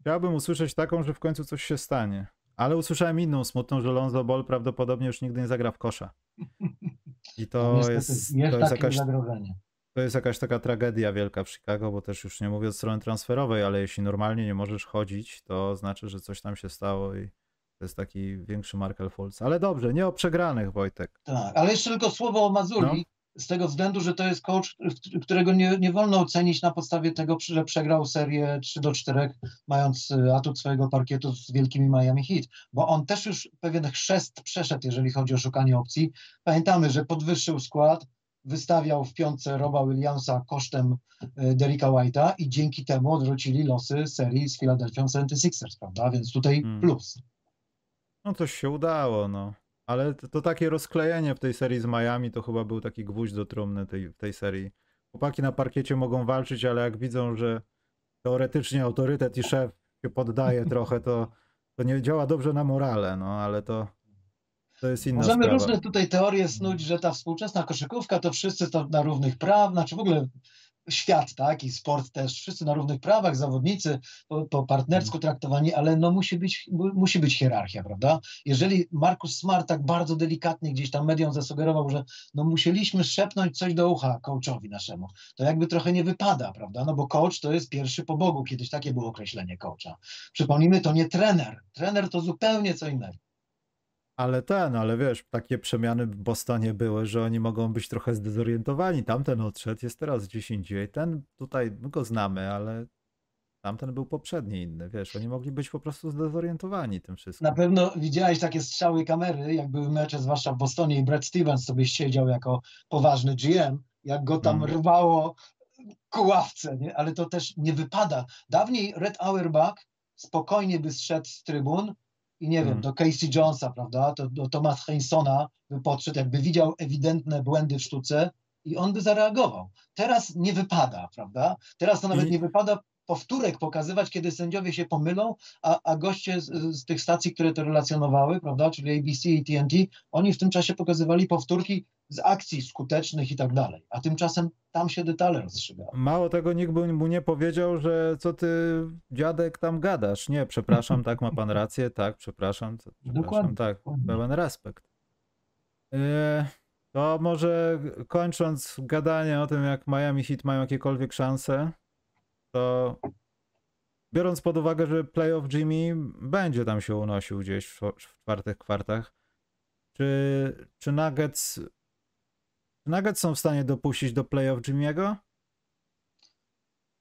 Chciałbym usłyszeć taką, że w końcu coś się stanie. Ale usłyszałem inną smutną, że Lonzo Ball prawdopodobnie już nigdy nie zagra w kosza. I to no, jest, jest, to jest jakaś, zagrożenie. To jest jakaś taka tragedia wielka w Chicago, bo też już nie mówię od strony transferowej, ale jeśli normalnie nie możesz chodzić, to znaczy, że coś tam się stało i to jest taki większy Markel Fultz. Ale dobrze, nie o przegranych, Wojtek. Tak, ale jeszcze tylko słowo o Mazuli. No. Z tego względu, że to jest coach, którego nie, nie wolno ocenić na podstawie tego, że przegrał serię 3 do 4, mając y, atut swojego parkietu z wielkimi Miami Heat, bo on też już pewien chrzest przeszedł, jeżeli chodzi o szukanie opcji. Pamiętamy, że podwyższył skład, wystawiał w piątce Roba Williamsa kosztem y, Derricka White'a i dzięki temu odwrócili losy serii z Philadelphia 76ers, prawda? Więc tutaj hmm. plus. No coś się udało, no. Ale to, to takie rozklejenie w tej serii z Miami to chyba był taki gwóźdź do trumny tej, tej serii. Chłopaki na parkiecie mogą walczyć, ale jak widzą, że teoretycznie autorytet i szef się poddaje trochę, to, to nie działa dobrze na morale, no ale to, to jest inna Możemy sprawa. różne tutaj teorie snuć, że ta współczesna koszykówka to wszyscy to na równych praw, znaczy w ogóle świat, tak, i sport też, wszyscy na równych prawach, zawodnicy po, po partnersku traktowani, ale no musi być, musi być hierarchia, prawda? Jeżeli Markus Smart tak bardzo delikatnie gdzieś tam mediom zasugerował, że no musieliśmy szepnąć coś do ucha coachowi naszemu, to jakby trochę nie wypada, prawda? No bo coach to jest pierwszy po Bogu, kiedyś takie było określenie coacha. Przypomnijmy, to nie trener, trener to zupełnie co innego. Ale ten, ale wiesz, takie przemiany w Bostonie były, że oni mogą być trochę zdezorientowani. Tamten odszedł, jest teraz gdzieś indziej. Ten tutaj, my go znamy, ale tamten był poprzedni inny, wiesz, oni mogli być po prostu zdezorientowani tym wszystkim. Na pewno widziałeś takie strzały kamery, jak były mecze, zwłaszcza w Bostonie i Brad Stevens sobie siedział jako poważny GM, jak go tam Mm. rwało ku ławce, nie? ale to też nie wypada. Dawniej Red Auerbach spokojnie by zszedł z trybun i nie wiem, do Casey Jonesa, prawda, to do Thomas Hainsona by podszedł, jakby widział ewidentne błędy w sztuce i on by zareagował. Teraz nie wypada, prawda? Teraz to nawet I- nie wypada powtórek pokazywać, kiedy sędziowie się pomylą, a, a goście z, z tych stacji, które to relacjonowały, prawda, czyli ABC i TNT, oni w tym czasie pokazywali powtórki z akcji skutecznych i tak dalej. A tymczasem tam się detale rozstrzygały. Mało tego, nikt by mu nie powiedział, że co ty, dziadek, tam gadasz. Nie, przepraszam, tak, ma pan rację, tak, przepraszam, co- przepraszam, Dokładnie, tak, dokładnie. pełen respekt. Yy, To może kończąc gadanie o tym, jak Miami Heat mają jakiekolwiek szanse, to biorąc pod uwagę, że playoff Jimmy będzie tam się unosił gdzieś w, w czwartych kwartach, czy, czy Nuggets czy Nuggets są w stanie dopuścić do playoff Jimmy'ego?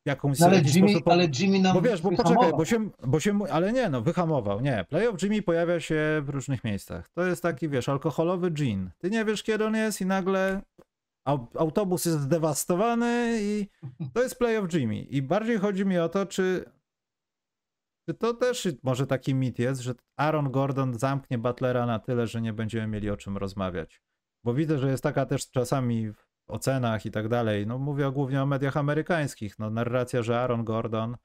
Jakąś No ale, Jimmy, sposób- ale Jimmy nam bo wiesz, bo wyhamował. poczekaj, bo się, bo się, ale nie no, wyhamował, nie. Playoff Jimmy pojawia się w różnych miejscach. To jest taki, wiesz, alkoholowy gin. Ty nie wiesz, kiedy on jest i nagle autobus jest zdewastowany i to jest playoff Jimmy. I bardziej chodzi mi o to, czy, czy to też może taki mit jest, że Aaron Gordon zamknie Butlera na tyle, że nie będziemy mieli o czym rozmawiać. Bo widzę, że jest taka też czasami w ocenach i tak dalej, no mówię głównie o mediach amerykańskich, no narracja, że Aaron Gordon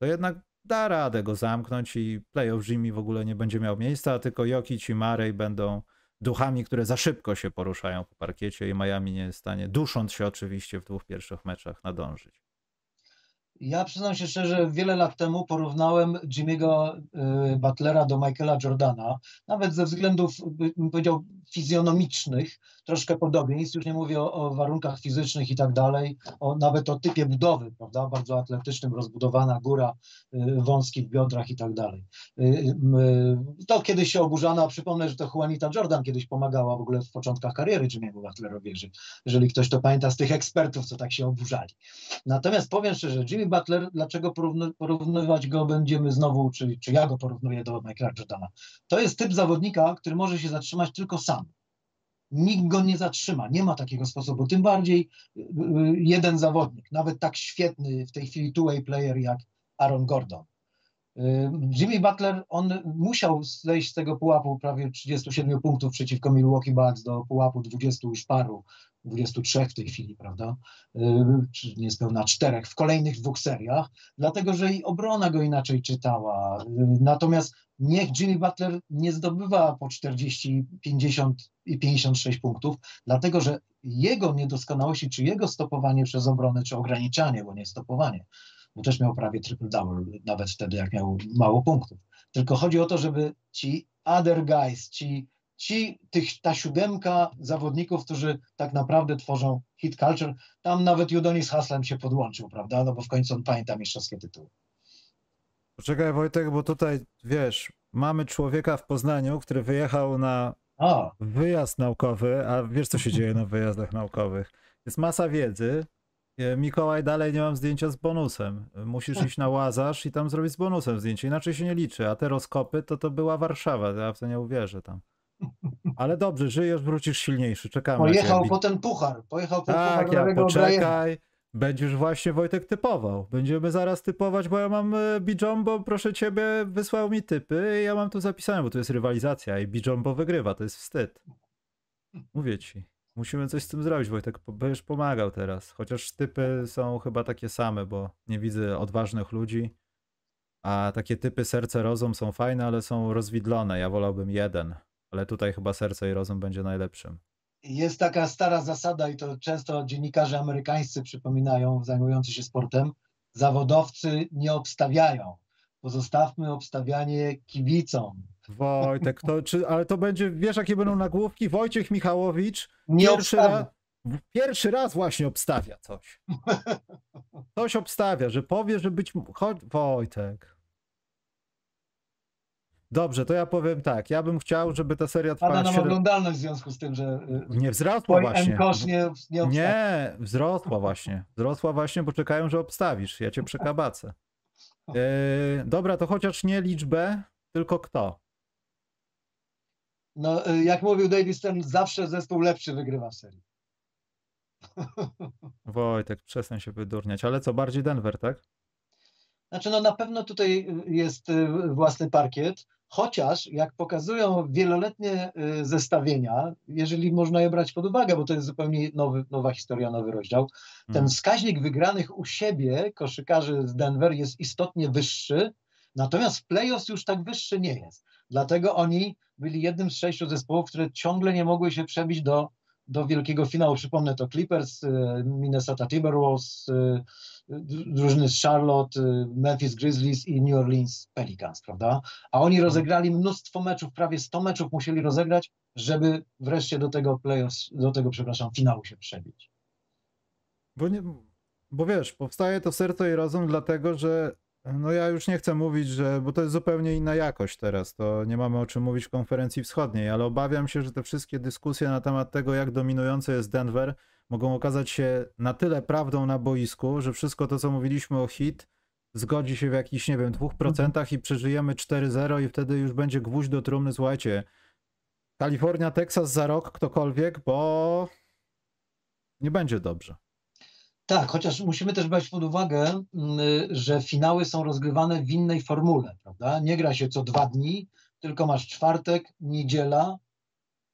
to jednak da radę go zamknąć i playoff Jimmy w ogóle nie będzie miał miejsca, tylko Jokic i Murray będą duchami, które za szybko się poruszają po parkiecie i Miami nie jest w stanie, dusząc się oczywiście w dwóch pierwszych meczach, nadążyć. Ja przyznam się szczerze, wiele lat temu porównałem Jimmy'ego y, Butlera do Michaela Jordana, nawet ze względów, by- bym powiedział, fizjonomicznych, troszkę podobieństw, już nie mówię o, o warunkach fizycznych i tak dalej, o, nawet o typie budowy, prawda, bardzo atletycznym, rozbudowana góra, y, wąski w biodrach i tak dalej. Y, y, To kiedyś się oburzano, a przypomnę, że to Juanita Jordan kiedyś pomagała w ogóle w początkach kariery Jimmy'ego Butlerowi, jeżeli- ktoś to pamięta z tych ekspertów, co tak się oburzali. Natomiast powiem szczerze, Jimmy Butler, dlaczego porówny, porównywać go będziemy znowu, czy, czy ja go porównuję do Michaela Jordana? To jest typ zawodnika, który może się zatrzymać tylko sam. Nikt go nie zatrzyma, nie ma takiego sposobu. Tym bardziej y, y, jeden zawodnik, nawet tak świetny w tej chwili two-way player jak Aaron Gordon. Y, Jimmy Butler, on musiał zejść z tego pułapu prawie 37 punktów przeciwko Milwaukee Bucks do pułapu 20 już paru, 23 w tej chwili, prawda? Y, Czy niespełna czterech w kolejnych dwóch seriach, dlatego że i obrona go inaczej czytała. Y, Natomiast niech Jimmy Butler nie zdobywa po 40, 50 i 56 punktów, dlatego że jego niedoskonałości, czy jego stopowanie przez obronę, czy ograniczanie, bo nie stopowanie, bo też miał prawie triple-double, nawet wtedy, jak miał mało punktów. Tylko chodzi o to, żeby ci other guys, ci, ci tych, ta siódemka zawodników, którzy tak naprawdę tworzą hit culture, tam nawet Udonis Haslem się podłączył, prawda? No bo w końcu on pamięta mistrzowskie tytuły. Poczekaj Wojtek, bo tutaj, wiesz, mamy człowieka w Poznaniu, który wyjechał na A, wyjazd naukowy, a wiesz co się dzieje na wyjazdach naukowych. Jest masa wiedzy. E, Mikołaj, dalej nie mam zdjęcia z bonusem. Musisz iść na Łazarz i tam zrobić z bonusem zdjęcie, inaczej się nie liczy. A te rozkopy to to była Warszawa, ja w to nie uwierzę tam. Ale dobrze, żyjesz, wrócisz silniejszy, czekamy. pojechał po ten puchar, pojechał po puchar Tak, ja poczekaj, Będziesz właśnie Wojtek typował. Będziemy zaraz typować, bo ja mam e, Bijombo, proszę ciebie, wysłał mi typy i ja mam tu zapisane, bo tu jest rywalizacja i Bijombo wygrywa, to jest wstyd. Mówię ci. Musimy coś z tym zrobić, Wojtek, będziesz pomagał teraz. Chociaż typy są chyba takie same, bo nie widzę odważnych ludzi. A takie typy serce, rozum są fajne, ale są rozwidlone. Ja wolałbym jeden. Ale tutaj chyba serce i rozum będzie najlepszym. Jest taka stara zasada i to często dziennikarze amerykańscy przypominają, zajmujący się sportem. Zawodowcy nie obstawiają. Pozostawmy obstawianie kibicom. Wojtek, to, czy, ale to będzie, wiesz jakie będą nagłówki? Wojciech Michałowicz Nie pierwszy, raz, pierwszy raz właśnie obstawia coś. Coś obstawia, że powie, że być... Chodź, Wojtek. Dobrze, to ja powiem tak. Ja bym chciał, żeby ta seria trwała... nam średnio- oglądalność w związku z tym, że y, Nie wzrosła właśnie. M-kosz nie, nie. Nie, wzrosła właśnie. Wzrosła właśnie, bo czekają, że obstawisz. Ja cię przekabacę. Yy, dobra, to chociaż nie liczbę, tylko kto. No, y, jak mówił David Stern, zawsze zespół lepszy wygrywa w serii. Wojtek, przestań się wydurniać. Ale co, bardziej Denver, tak? Znaczy, no na pewno tutaj y, jest własny parkiet, chociaż jak pokazują wieloletnie y, zestawienia, jeżeli można je brać pod uwagę, bo to jest zupełnie nowy, nowa historia, nowy rozdział, ten Mm. wskaźnik wygranych u siebie koszykarzy z Denver jest istotnie wyższy, natomiast playoffs już tak wyższy nie jest. Dlatego oni byli jednym z sześciu zespołów, które ciągle nie mogły się przebić do, do wielkiego finału. Przypomnę to Clippers, y, Minnesota Timberwolves, y, drużyny z Charlotte, y, Memphis Grizzlies i New Orleans Pelicans, prawda? A oni rozegrali mnóstwo meczów, prawie 100 meczów musieli rozegrać, żeby wreszcie do tego playoffs, do tego, przepraszam, finału się przebić. Bo, nie, bo wiesz, powstaje to serce i rozum dlatego, że no ja już nie chcę mówić, że, bo to jest zupełnie inna jakość teraz, to nie mamy o czym mówić w konferencji wschodniej, ale obawiam się, że te wszystkie dyskusje na temat tego, jak dominujący jest Denver, mogą okazać się na tyle prawdą na boisku, że wszystko to, co mówiliśmy o hit, zgodzi się w jakichś, nie wiem, 2% i przeżyjemy 4-0 i wtedy już będzie gwóźdź do trumny, słuchajcie, Kalifornia, Teksas za rok, ktokolwiek, bo nie będzie dobrze. Tak, chociaż musimy też brać pod uwagę, mm, że finały są rozgrywane w innej formule, prawda? Nie gra się co dwa dni, tylko masz czwartek, niedziela,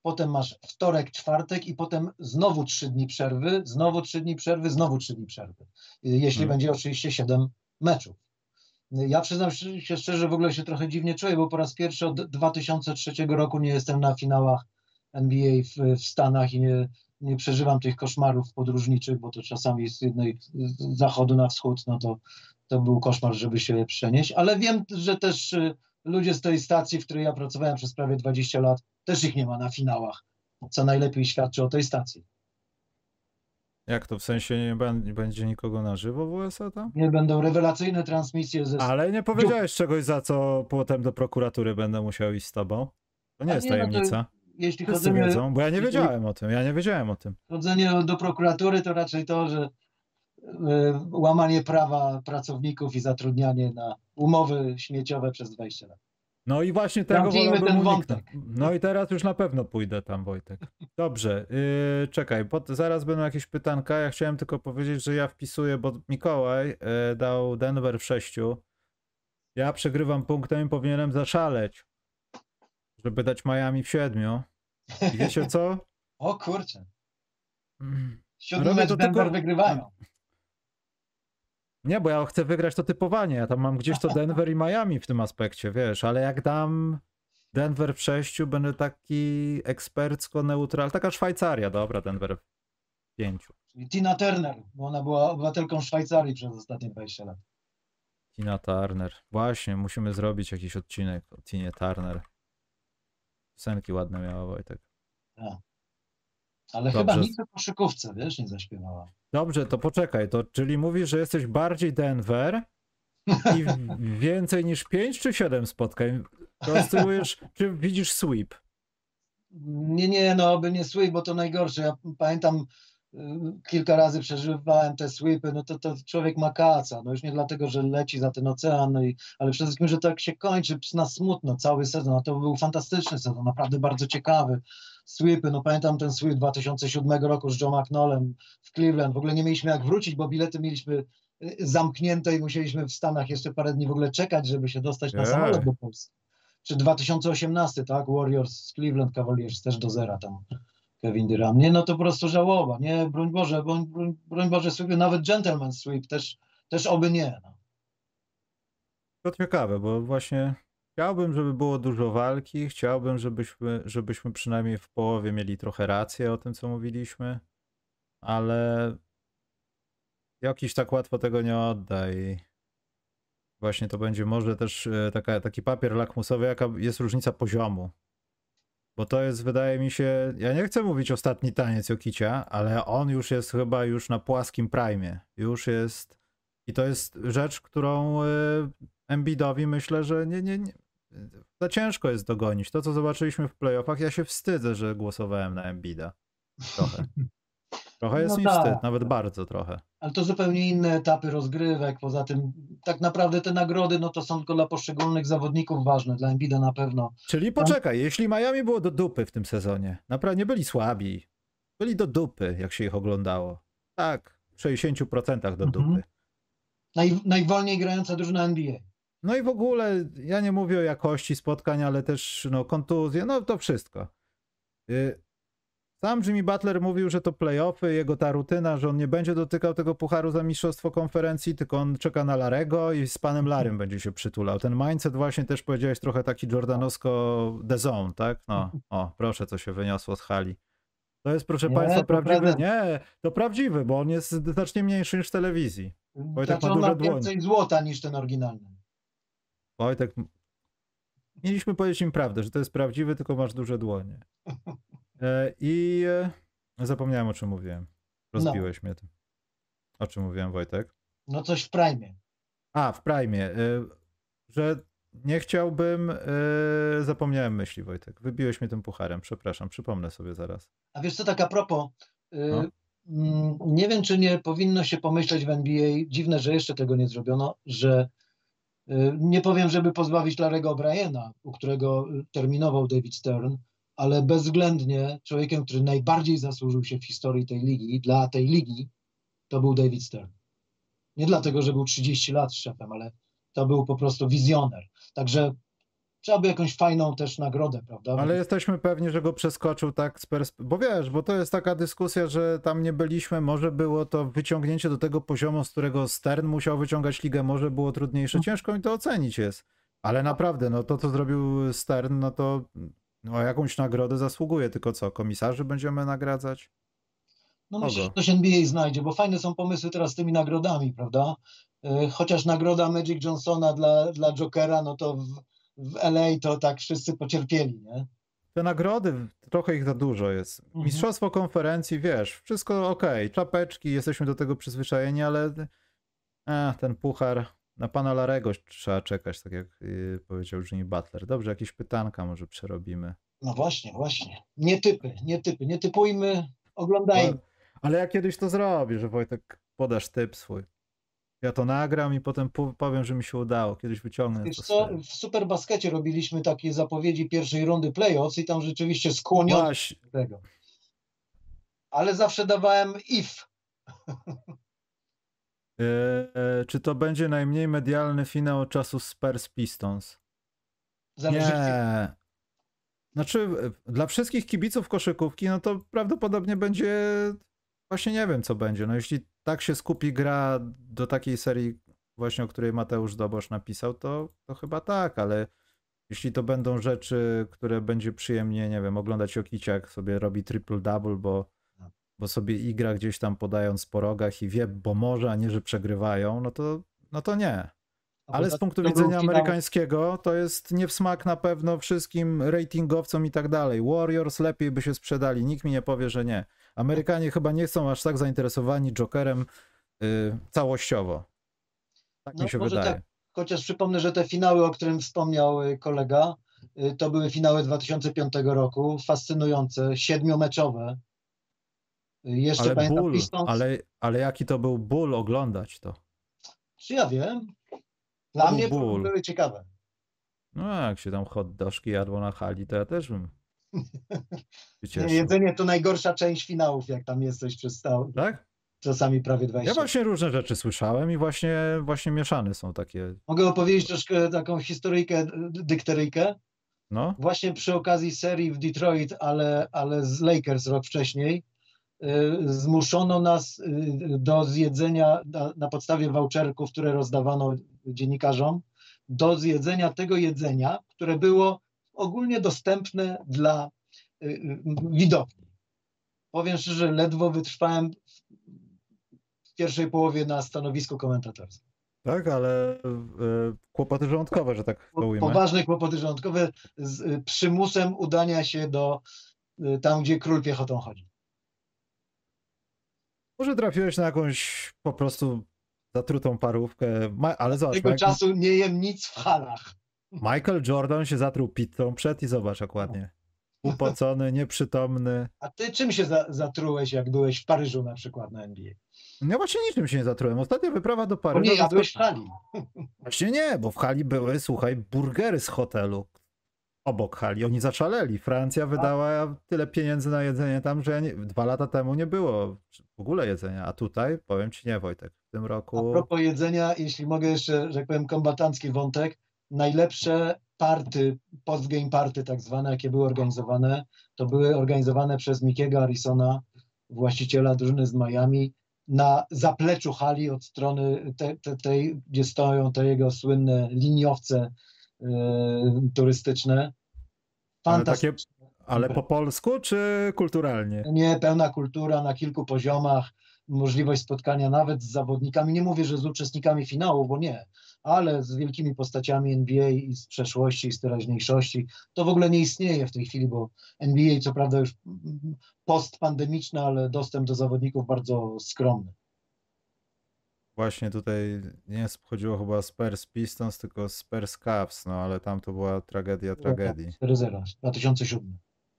potem masz wtorek, czwartek i potem znowu trzy dni przerwy, znowu trzy dni przerwy, znowu trzy dni przerwy. Jeśli Hmm. będzie oczywiście siedem meczów. Ja przyznam się szczerze, w ogóle się trochę dziwnie czuję, bo po raz pierwszy od 2003 roku nie jestem na finałach NBA w, w Stanach i nie, nie przeżywam tych koszmarów podróżniczych, bo to czasami z jednej z zachodu na wschód, no to, to był koszmar, żeby się przenieść, ale wiem, że też y, ludzie z tej stacji, w której ja pracowałem przez prawie 20 lat, też ich nie ma na finałach, co najlepiej świadczy o tej stacji. Jak to w sensie nie, będzie nikogo na żywo w USA tam? Nie będą rewelacyjne transmisje ze Ale nie powiedziałeś czegoś, za co potem do prokuratury będę musiał iść z tobą. To nie A jest nie, no to tajemnica. Jeśli Wszyscy chodzimy, wiedzą, bo ja nie wiedziałem o tym. Ja nie wiedziałem o tym. chodzenie do prokuratury to raczej to, że y, łamanie prawa pracowników i zatrudnianie na umowy śmieciowe przez 20 lat. No i właśnie tego wolałbym uniknąć. No i teraz już na pewno pójdę tam, Wojtek. Dobrze, yy, czekaj, pod, zaraz będą jakieś pytanka. Ja chciałem tylko powiedzieć, że ja wpisuję, bo Mikołaj yy, dał Denver w sześciu. Ja przegrywam punktem i powinienem zaszaleć, żeby dać Miami w siedmiu. I wiecie co? O kurczę, Mm. siódmy Robię mecz to Denver tylko- wygrywają. Nie, bo ja chcę wygrać to typowanie. Ja tam mam gdzieś to Denver i Miami w tym aspekcie, wiesz, ale jak dam Denver w sześciu, będę taki ekspercko neutralny. Taka Szwajcaria, dobra, Denver w pięciu. Czyli Tina Turner, bo ona była obywatelką Szwajcarii przez ostatnie 20 lat. Tina Turner. Właśnie, musimy zrobić jakiś odcinek o Tinie Turner. Piosenki ładne miała Wojtek. Ale Dobrze. chyba nic o koszykówce, wiesz, nie zaśpiewała. Dobrze, to poczekaj, to czyli mówisz, że jesteś bardziej Denver i więcej niż pięć czy siedem spotkań? To oscylujesz, czy widzisz sweep? Nie, nie, no by nie słyj, bo to najgorsze. Ja pamiętam kilka razy przeżywałem te sweepy, no to, to człowiek ma kaca, no już nie dlatego, że leci za ten ocean, no i, ale przede wszystkim, że tak się kończy na smutno cały sezon, a to był fantastyczny sezon, naprawdę bardzo ciekawy. Sweepy, no pamiętam ten sweep 2007 roku z Joe McNollem w Cleveland, w ogóle nie mieliśmy jak wrócić, bo bilety mieliśmy y, zamknięte i musieliśmy w Stanach jeszcze parę dni w ogóle czekać, żeby się dostać na samolot do Polski. Czy 2018, tak? Warriors z Cleveland Cavaliers też do zera tam Kevin Durant. Nie, no to po prostu żałoba, nie? Broń Boże, broń, broń, broń Boże sweep, nawet gentleman sweep też, też oby nie. No. To ciekawe, bo właśnie chciałbym, żeby było dużo walki, chciałbym, żebyśmy, żebyśmy przynajmniej w połowie mieli trochę rację o tym, co mówiliśmy, ale jakiś tak łatwo tego nie odda i właśnie to będzie może też e, taka, taki papier lakmusowy, jaka jest różnica poziomu bo to jest, wydaje mi się, ja nie chcę mówić ostatni taniec Jokicia, ale on już jest chyba już na płaskim prime. Już jest. I to jest rzecz, którą y, Embiidowi myślę, że nie, nie, nie. Za ciężko jest dogonić. To, co zobaczyliśmy w playoffach, ja się wstydzę, że głosowałem na Embida. Trochę. Trochę jest no mi tak. wstyd, nawet bardzo trochę. Ale to zupełnie inne etapy rozgrywek. Poza tym, tak naprawdę te nagrody, no to są tylko dla poszczególnych zawodników ważne. Dla Embida na pewno. Czyli poczekaj, jeśli Miami było do dupy w tym sezonie, naprawdę nie byli słabi. Byli do dupy, jak się ich oglądało. Tak, w 60% do mhm. dupy. Naj, najwolniej grająca drużyna NBA. No i w ogóle, ja nie mówię o jakości spotkań, ale też no, kontuzje, no to wszystko. Y, sam Jimmy Butler mówił, że to playoffy, jego ta rutyna, że on nie będzie dotykał tego pucharu za mistrzostwo konferencji, tylko on czeka na Larego i z panem Larym będzie się przytulał. Ten mindset właśnie też powiedziałeś trochę taki jordanowsko the zone, tak? No, o, proszę, co się wyniosło z hali. To jest, proszę nie, Państwa, prawdziwy. Prawda. Nie, to prawdziwy, bo on jest znacznie mniejszy niż w telewizji. Wojtek znaczy, ma duże więcej złota niż ten oryginalny. Wojtek, mieliśmy powiedzieć im prawdę, że to jest prawdziwy, tylko masz duże dłonie. E, I e, zapomniałem o czym mówiłem. Rozbiłeś no. mnie tym. O czym mówiłem, Wojtek? No coś w Prime. A, w Prime. E, że nie chciałbym. Zapomniałem myśli, Wojtek. Wybiłeś mnie tym pucharem. Przepraszam, przypomnę sobie zaraz. A wiesz co, tak a propos. No. Nie wiem, czy nie powinno się pomyśleć w NBA, dziwne, że jeszcze tego nie zrobiono, że nie powiem, żeby pozbawić Larego O'Briena, u którego terminował David Stern, ale bezwzględnie człowiekiem, który najbardziej zasłużył się w historii tej ligi, dla tej ligi, to był David Stern. Nie dlatego, że był 30 lat szefem, ale to był po prostu wizjoner. Także trzeba by jakąś fajną też nagrodę, prawda? Ale jesteśmy pewni, że go przeskoczył tak z perspektywy. Bo wiesz, bo to jest taka dyskusja, że tam nie byliśmy, może było to wyciągnięcie do tego poziomu, z którego Stern musiał wyciągać ligę, może było trudniejsze. No. Ciężko mi to ocenić jest. Ale naprawdę, no to co zrobił Stern, no to no, jakąś nagrodę zasługuje, tylko co, komisarzy będziemy nagradzać? No myślę, że ktoś NBA znajdzie, bo fajne są pomysły teraz z tymi nagrodami, prawda? E, chociaż nagroda Magic Johnsona dla, dla Jokera, no to w, w LA to tak wszyscy pocierpieli, nie? Te nagrody, trochę ich za dużo jest. Mhm. Mistrzostwo konferencji, wiesz, wszystko ok, czapeczki, jesteśmy do tego przyzwyczajeni, ale e, ten puchar, na pana Larego trzeba czekać, tak jak yy, powiedział Jimmy Butler. Dobrze, jakieś pytanka może przerobimy. No właśnie, właśnie. Nie typy, nie typy, nie typujmy, oglądajmy. Ale, ale ja kiedyś to zrobię, że Wojtek podasz typ swój. Ja to nagram i potem powiem, że mi się udało. Kiedyś wyciągnę Wiesz co, w Superbaskecie robiliśmy takie zapowiedzi pierwszej rundy playoffs i tam rzeczywiście skłoniono do tego. Ale zawsze dawałem if. E, czy to będzie najmniej medialny finał czasu Spurs Pistons? Zależy nie. Znaczy, dla wszystkich kibiców koszykówki, no to prawdopodobnie będzie. Właśnie nie wiem, co będzie. No jeśli tak się skupi gra do takiej serii, właśnie o której Mateusz Dobosz napisał, to, to chyba tak, ale jeśli to będą rzeczy, które będzie przyjemnie, nie wiem, oglądać Jokicia, jak sobie robi triple-double, bo bo sobie igra gdzieś tam podając po rogach i wie, bo może, a nie, że przegrywają, no to, no to nie. Ale z punktu widzenia amerykańskiego to jest nie w smak na pewno wszystkim ratingowcom i tak dalej. Warriors lepiej by się sprzedali, nikt mi nie powie, że nie. Amerykanie chyba nie są aż tak zainteresowani Jokerem yy, całościowo. Tak no, mi się wydaje. Tak. Chociaż przypomnę, że te finały, o którym wspomniał y, kolega, y, to były finały 2005 roku, fascynujące, siedmiomeczowe Jeszcze Ale pamiętam ból, ale, ale jaki to był ból oglądać to. Czy ja wiem? Dla To mnie ból. były ciekawe. No jak się tam hot doszki jadło na hali, to ja też bym Nie, jedzenie to najgorsza część finałów, jak tam jesteś przez stał, Tak? czasami prawie 20. Ja właśnie różne rzeczy słyszałem i właśnie, właśnie mieszane są takie, Mogę opowiedzieć troszkę taką historyjkę, dy- dykteryjkę. no. Właśnie przy okazji serii w Detroit, ale, ale z Lakers rok wcześniej, zmuszono nas y, do zjedzenia na, na podstawie voucherków, które rozdawano dziennikarzom, do zjedzenia tego jedzenia, które było ogólnie dostępne dla y, widowni. Powiem szczerze, ledwo wytrwałem w pierwszej połowie na stanowisku komentatorskim. Tak, ale e, kłopoty żołądkowe, że tak to ujmę. Poważne kłopoty żołądkowe z przymusem udania się do tam, gdzie król piechotą chodzi. Może trafiłeś na jakąś po prostu zatrutą parówkę, Ma- ale zobacz, Tego Mike- czasu nie jem nic w halach. Michael Jordan się zatruł pizzą przed i zobacz jak ładnie. Upocony, nieprzytomny. A ty czym się za, zatrułeś, jak byłeś w Paryżu na przykład na NBA? Ja właśnie niczym się nie zatrułem. Ostatnia wyprawa do Bo Paryża... nie to jadłeś w hali. Właśnie nie, bo w hali były, słuchaj, burgery z hotelu. Obok hali. Oni zaszaleli. Francja wydała tyle pieniędzy na jedzenie tam, że nie, dwa lata temu nie było w ogóle jedzenia. A tutaj, powiem ci nie, Wojtek, w tym A roku... propos jedzenia, jeśli mogę jeszcze, że tak powiem, kombatancki wątek, najlepsze party, post-game party tak zwane, jakie były organizowane, to były organizowane przez Mikiego Arisona, właściciela drużyny z Miami, na zapleczu hali od strony te, te, tej, gdzie stoją te jego słynne liniowce e, turystyczne. Ale takie- Fantastyczne. Ale po polsku czy kulturalnie? Nie, pełna kultura na kilku poziomach, możliwość spotkania nawet z zawodnikami. Nie mówię, że z uczestnikami finału, bo nie, ale z wielkimi postaciami NBA i z przeszłości, i z teraźniejszości. To w ogóle nie istnieje w tej chwili, bo NBA co prawda już postpandemiczne, ale dostęp do zawodników bardzo skromny. Właśnie tutaj nie chodziło chyba Spurs Pistons, tylko Spurs Cavs, no ale tam to była tragedia tragedii. 4-0, 2007.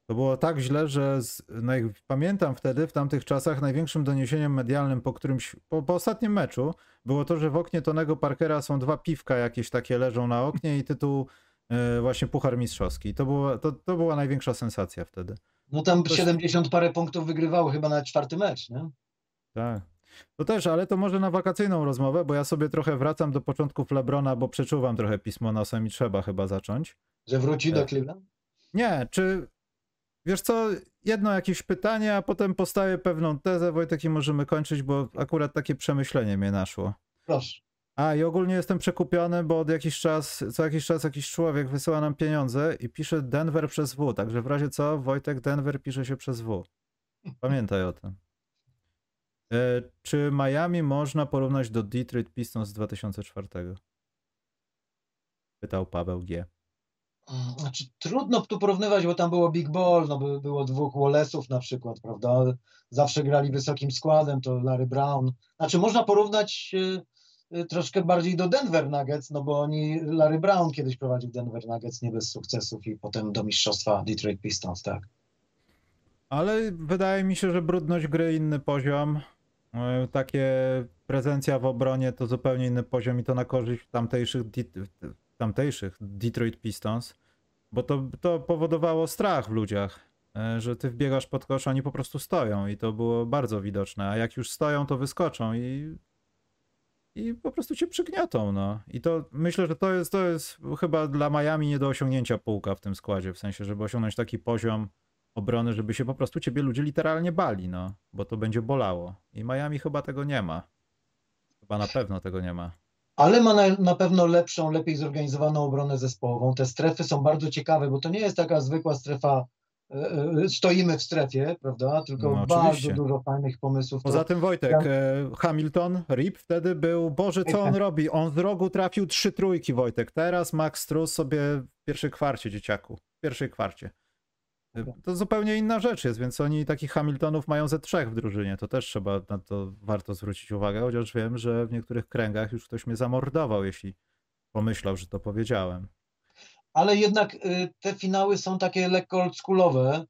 To było tak źle, że z, naj, pamiętam wtedy, w tamtych czasach, największym doniesieniem medialnym po którymś, po, po ostatnim meczu, było to, że w oknie Tonego Parkera są dwa piwka jakieś takie leżą na oknie i tytuł e, właśnie Puchar Mistrzowski. To, było, to, to była największa sensacja wtedy. No tam Coś- 70 parę punktów wygrywało chyba na czwarty mecz, nie? Tak. To też, ale to może na wakacyjną rozmowę, bo ja sobie trochę wracam do początków Lebrona, bo przeczuwam trochę pismo nosem i trzeba chyba zacząć. Że wróci do Tak. Cleveland? Nie, czy wiesz co, jedno jakieś pytanie, a potem postawię pewną tezę, Wojtek, i możemy kończyć, bo akurat takie przemyślenie mnie naszło. Proszę. A i ogólnie jestem przekupiony, bo od jakiś czas, co jakiś czas jakiś człowiek wysyła nam pieniądze i pisze Denver przez W, także w razie co, Wojtek, Denver pisze się przez W. Pamiętaj o tym. E, czy Miami można porównać do Detroit Pistons z 2004? Pytał Paweł G. Znaczy, trudno tu porównywać, bo tam było Big Ball, no by było dwóch Wallace'ów na przykład, prawda? Zawsze grali wysokim składem, to Larry Brown. Znaczy można porównać y, y, troszkę bardziej do Denver Nuggets, no bo oni, Larry Brown kiedyś prowadził Denver Nuggets nie bez sukcesów i potem do mistrzostwa Detroit Pistons, tak. Ale wydaje mi się, że brudność gry inny poziom. E, Takie prezencja w obronie to zupełnie inny poziom i to na korzyść tamtejszych, tamtejszych Detroit Pistons, bo to, to powodowało strach w ludziach, e, że ty wbiegasz pod kosz, oni po prostu stoją i to było bardzo widoczne, a jak już stoją, to wyskoczą i, i po prostu cię przygniotą, no. I to myślę, że to jest, to jest chyba dla Miami nie do osiągnięcia półka w tym składzie, w sensie, żeby osiągnąć taki poziom obrony, żeby się po prostu ciebie ludzie literalnie bali, no, bo to będzie bolało. I Miami chyba tego nie ma. Chyba na pewno tego nie ma. Ale ma na, na pewno lepszą, lepiej zorganizowaną obronę zespołową. Te strefy są bardzo ciekawe, bo to nie jest taka zwykła strefa, e, e, stoimy w strefie, prawda? Tylko No, bardzo dużo fajnych pomysłów. Poza tym Wojtek, Ja- e, Hamilton, Rip wtedy był, Boże, co on robi? On z rogu trafił trzy trójki, Wojtek. Teraz Max Strus sobie w pierwszej kwarcie, dzieciaku. W pierwszej kwarcie. To zupełnie inna rzecz jest, więc oni takich Hamiltonów mają ze trzech w drużynie. To też trzeba na to warto zwrócić uwagę, chociaż wiem, że w niektórych kręgach już ktoś mnie zamordował, jeśli pomyślał, że to powiedziałem. Ale jednak y, te finały są takie lekko oldschoolowe.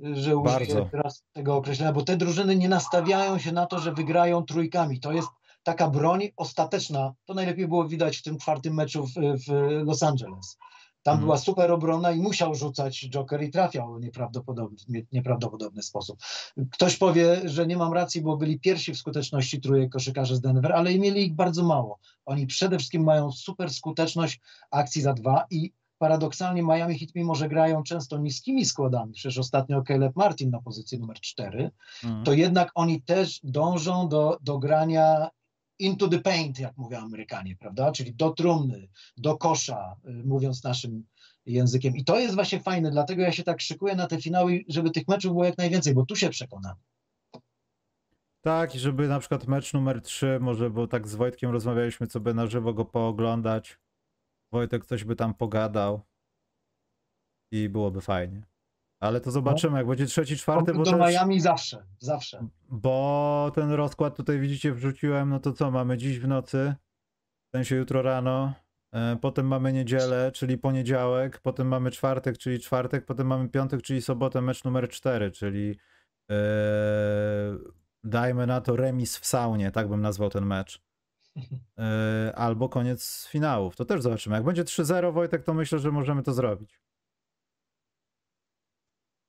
że użyję teraz tego określenia, bo te drużyny nie nastawiają się na to, że wygrają trójkami. To jest taka broń ostateczna. To najlepiej było widać w tym czwartym meczu w, w Los Angeles. Tam hmm. była super obrona i musiał rzucać Joker i trafiał nieprawdopodobny, nieprawdopodobny sposób. Ktoś powie, że nie mam racji, bo byli pierwsi w skuteczności trójek koszykarzy z Denver, ale mieli ich bardzo mało. Oni przede wszystkim mają super skuteczność akcji za dwa i paradoksalnie Miami Heat, mimo że grają często niskimi składami, przecież ostatnio Caleb Martin na pozycji numer 4, hmm. to jednak oni też dążą do, do grania into the paint, jak mówią Amerykanie, prawda? Czyli do trumny, do kosza, y, mówiąc naszym językiem. I to jest właśnie fajne, dlatego ja się tak szykuję na te finały, żeby tych meczów było jak najwięcej, bo tu się przekonam. Tak, i żeby na przykład mecz numer 3, może, bo tak z Wojtkiem rozmawialiśmy, co by na żywo go pooglądać. Wojtek coś by tam pogadał i byłoby fajnie. Ale to zobaczymy, no. jak będzie trzeci, czwarty. Bo do też... Miami zawsze, zawsze. Bo ten rozkład tutaj widzicie wrzuciłem, no to co, mamy dziś w nocy, w sensie jutro rano, e, potem mamy niedzielę, czyli poniedziałek, potem mamy czwartek, czyli czwartek, potem mamy piątek, czyli sobotę, mecz numer cztery, czyli e, dajmy na to remis w saunie, tak bym nazwał ten mecz. E, albo koniec finałów. To też zobaczymy. Jak będzie 3-0 Wojtek, to myślę, że możemy to zrobić.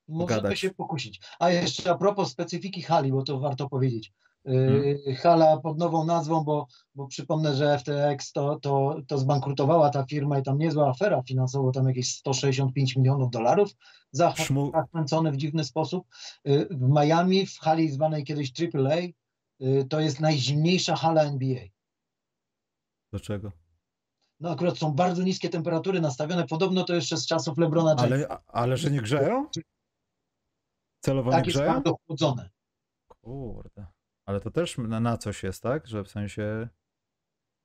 Możemy się pokusić. A jeszcze a propos specyfiki hali, bo to warto powiedzieć. Hmm. Hala pod nową nazwą, bo, bo przypomnę, że FTX to, to, to zbankrutowała ta firma i tam niezła afera finansowa, tam jakieś 165 milionów dolarów zachęcone w dziwny sposób. Y, w Miami, w hali zwanej kiedyś AAA, y, to jest najzimniejsza hala NBA. Dlaczego? No akurat są bardzo niskie temperatury nastawione, podobno to jeszcze z czasów Lebrona Jamesa. Ale, ale że nie grzeją? Celowo tak, jest bardzo chłodzone. Kurde. Ale to też na, na coś jest, tak? Że w sensie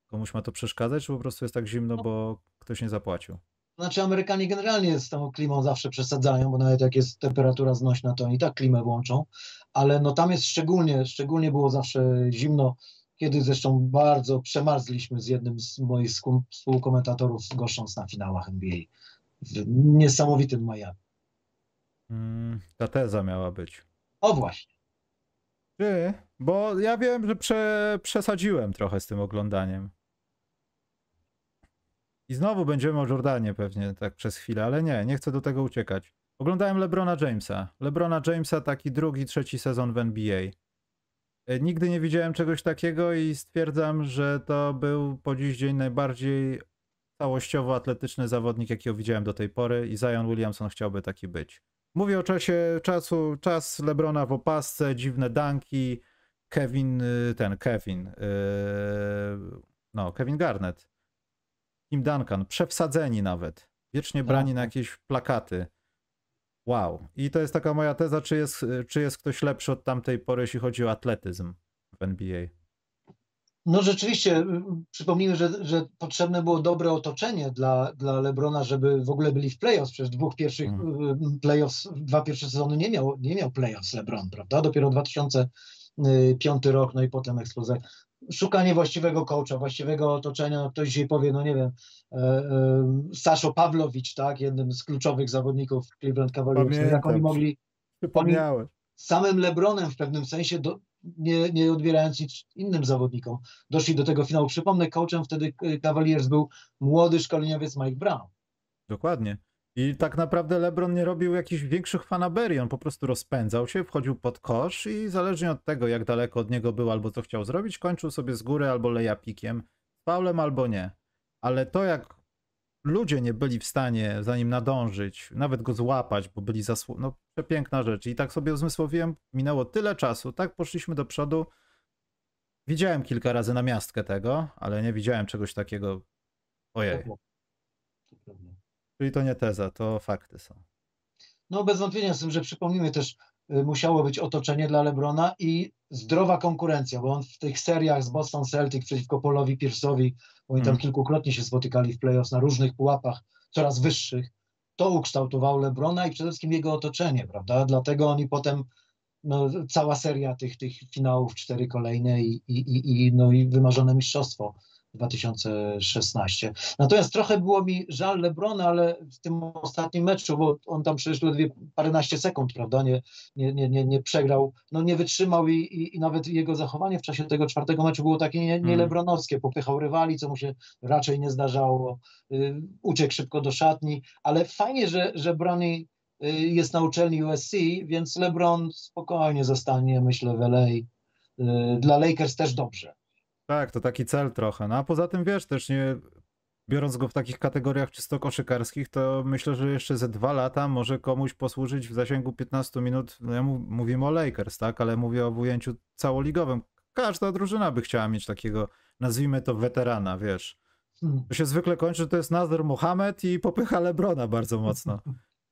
komuś ma to przeszkadzać, czy po prostu jest tak zimno, no. bo ktoś nie zapłacił? Znaczy Amerykanie generalnie z tą klimą zawsze przesadzają, bo nawet jak jest temperatura znośna, to oni tak klimę włączą, ale no tam jest szczególnie, szczególnie było zawsze zimno, kiedy zresztą bardzo przemarzliśmy z jednym z moich współkomentatorów goszcząc na finałach NBA w niesamowitym Miami. Mm, ta teza miała być. O właśnie. Czy? Bo ja wiem, że prze, przesadziłem trochę z tym oglądaniem. I znowu będziemy o Jordanie pewnie tak przez chwilę, ale nie, nie chcę do tego uciekać. Oglądałem LeBrona Jamesa. LeBrona Jamesa taki drugi, trzeci sezon w NBA. E, nigdy nie widziałem czegoś takiego i stwierdzam, że to był po dziś dzień najbardziej całościowo atletyczny zawodnik, jakiego widziałem do tej pory i Zion Williamson chciałby taki być. Mówię o czasie czasu, czas Lebrona w opasce, dziwne danki, Kevin, y, ten Kevin, yy, no Kevin Garnett, Tim Duncan, przewsadzeni nawet, wiecznie tak. brani na jakieś plakaty. Wow. I to jest taka moja teza, czy jest, czy jest ktoś lepszy od tamtej pory, jeśli chodzi o atletyzm w NBA. No rzeczywiście, y, przypomnijmy, że, że potrzebne było dobre otoczenie dla, dla Lebrona, żeby w ogóle byli w playoffs. Przecież dwóch pierwszych hmm. playoffs, dwa pierwsze sezony nie miał, nie miał playoffs Lebron, prawda? Dopiero 2005 rok, no i potem eksplozja. Szukanie właściwego coacha, właściwego otoczenia, no ktoś dzisiaj powie, no nie wiem, e, e, Saszo Pawlowicz, tak, jednym z kluczowych zawodników Cleveland Cavaliers, no jak oni mogli, oni samym Lebronem w pewnym sensie do, nie, nie odbierając nic innym zawodnikom. Doszli do tego finału. Przypomnę, coachem wtedy Cavaliers był młody szkoleniowiec Mike Brown. Dokładnie. I tak naprawdę LeBron nie robił jakichś większych fanaberii, on po prostu rozpędzał się, wchodził pod kosz i zależnie od tego, jak daleko od niego był albo co chciał zrobić, kończył sobie z góry albo leja pikiem, faulem albo nie. Ale to, jak ludzie nie byli w stanie za nim nadążyć, nawet go złapać, bo byli zasłu... No, przepiękna rzecz. I tak sobie uzmysłowiłem, minęło tyle czasu, tak poszliśmy do przodu. Widziałem kilka razy na miastkę tego, ale nie widziałem czegoś takiego. Ojej. Czyli to nie teza, to fakty są. No bez wątpienia z tym, że przypomnijmy też, musiało być otoczenie dla Lebrona i zdrowa konkurencja, bo on w tych seriach z Boston Celtic przeciwko Polowi Pierce'owi, oni tam hmm. kilkukrotnie się spotykali w playoffs na różnych pułapach, coraz wyższych, to ukształtowało Lebrona i przede wszystkim jego otoczenie, prawda? Dlatego oni potem, no, cała seria tych, tych finałów, cztery kolejne i, i, i, no, i wymarzone mistrzostwo 2016. Natomiast trochę było mi żal Lebrona, ale w tym ostatnim meczu, bo on tam przecież ledwie paręnaście sekund, prawda, nie, nie, nie, nie, nie przegrał, no nie wytrzymał i, i, i nawet jego zachowanie w czasie tego czwartego meczu było takie nie, nie hmm. lebronowskie, popychał rywali, co mu się raczej nie zdarzało, y, uciekł szybko do szatni, ale fajnie, że, że Brony jest na uczelni USC, więc LeBron spokojnie zostanie, myślę, w LA. Y, dla Lakers też dobrze. Tak, to taki cel trochę. No a poza tym wiesz, też nie biorąc go w takich kategoriach czysto koszykarskich, to myślę, że jeszcze ze dwa lata może komuś posłużyć w zasięgu 15 minut. No ja mówimy o Lakers, tak, ale mówię o ujęciu całoligowym. Każda drużyna by chciała mieć takiego, nazwijmy to weterana, wiesz. Hmm. To się zwykle kończy, że to jest Nazar Mohamed i popycha Lebrona bardzo mocno.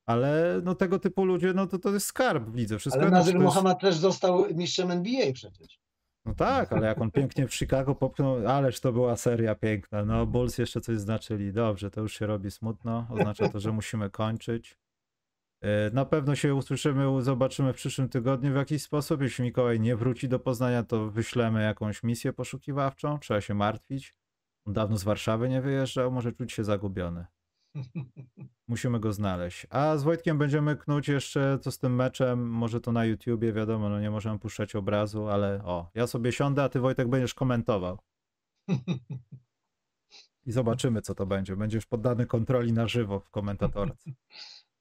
Ale no tego typu ludzie, no to to jest skarb w lidze. Wszystko Ale Nazar Mohamed też został mistrzem NBA przecież. No tak, ale jak on pięknie w Chicago popchnął, ależ to była seria piękna. No, Bulls jeszcze coś znaczyli. Dobrze, to już się robi smutno. Oznacza to, że musimy kończyć. E, na pewno się usłyszymy, zobaczymy w przyszłym tygodniu w jakiś sposób. Jeśli Mikołaj nie wróci do Poznania, to wyślemy jakąś misję poszukiwawczą. Trzeba się martwić. On dawno z Warszawy nie wyjeżdżał, może czuć się zagubiony. Musimy go znaleźć. A z Wojtkiem będziemy knuć jeszcze co z tym meczem. Może to na YouTubie, wiadomo, no nie możemy puszczać obrazu, ale o, ja sobie siądę, a ty Wojtek będziesz komentował. I zobaczymy, co to będzie. Będziesz poddany kontroli na żywo w komentatorce.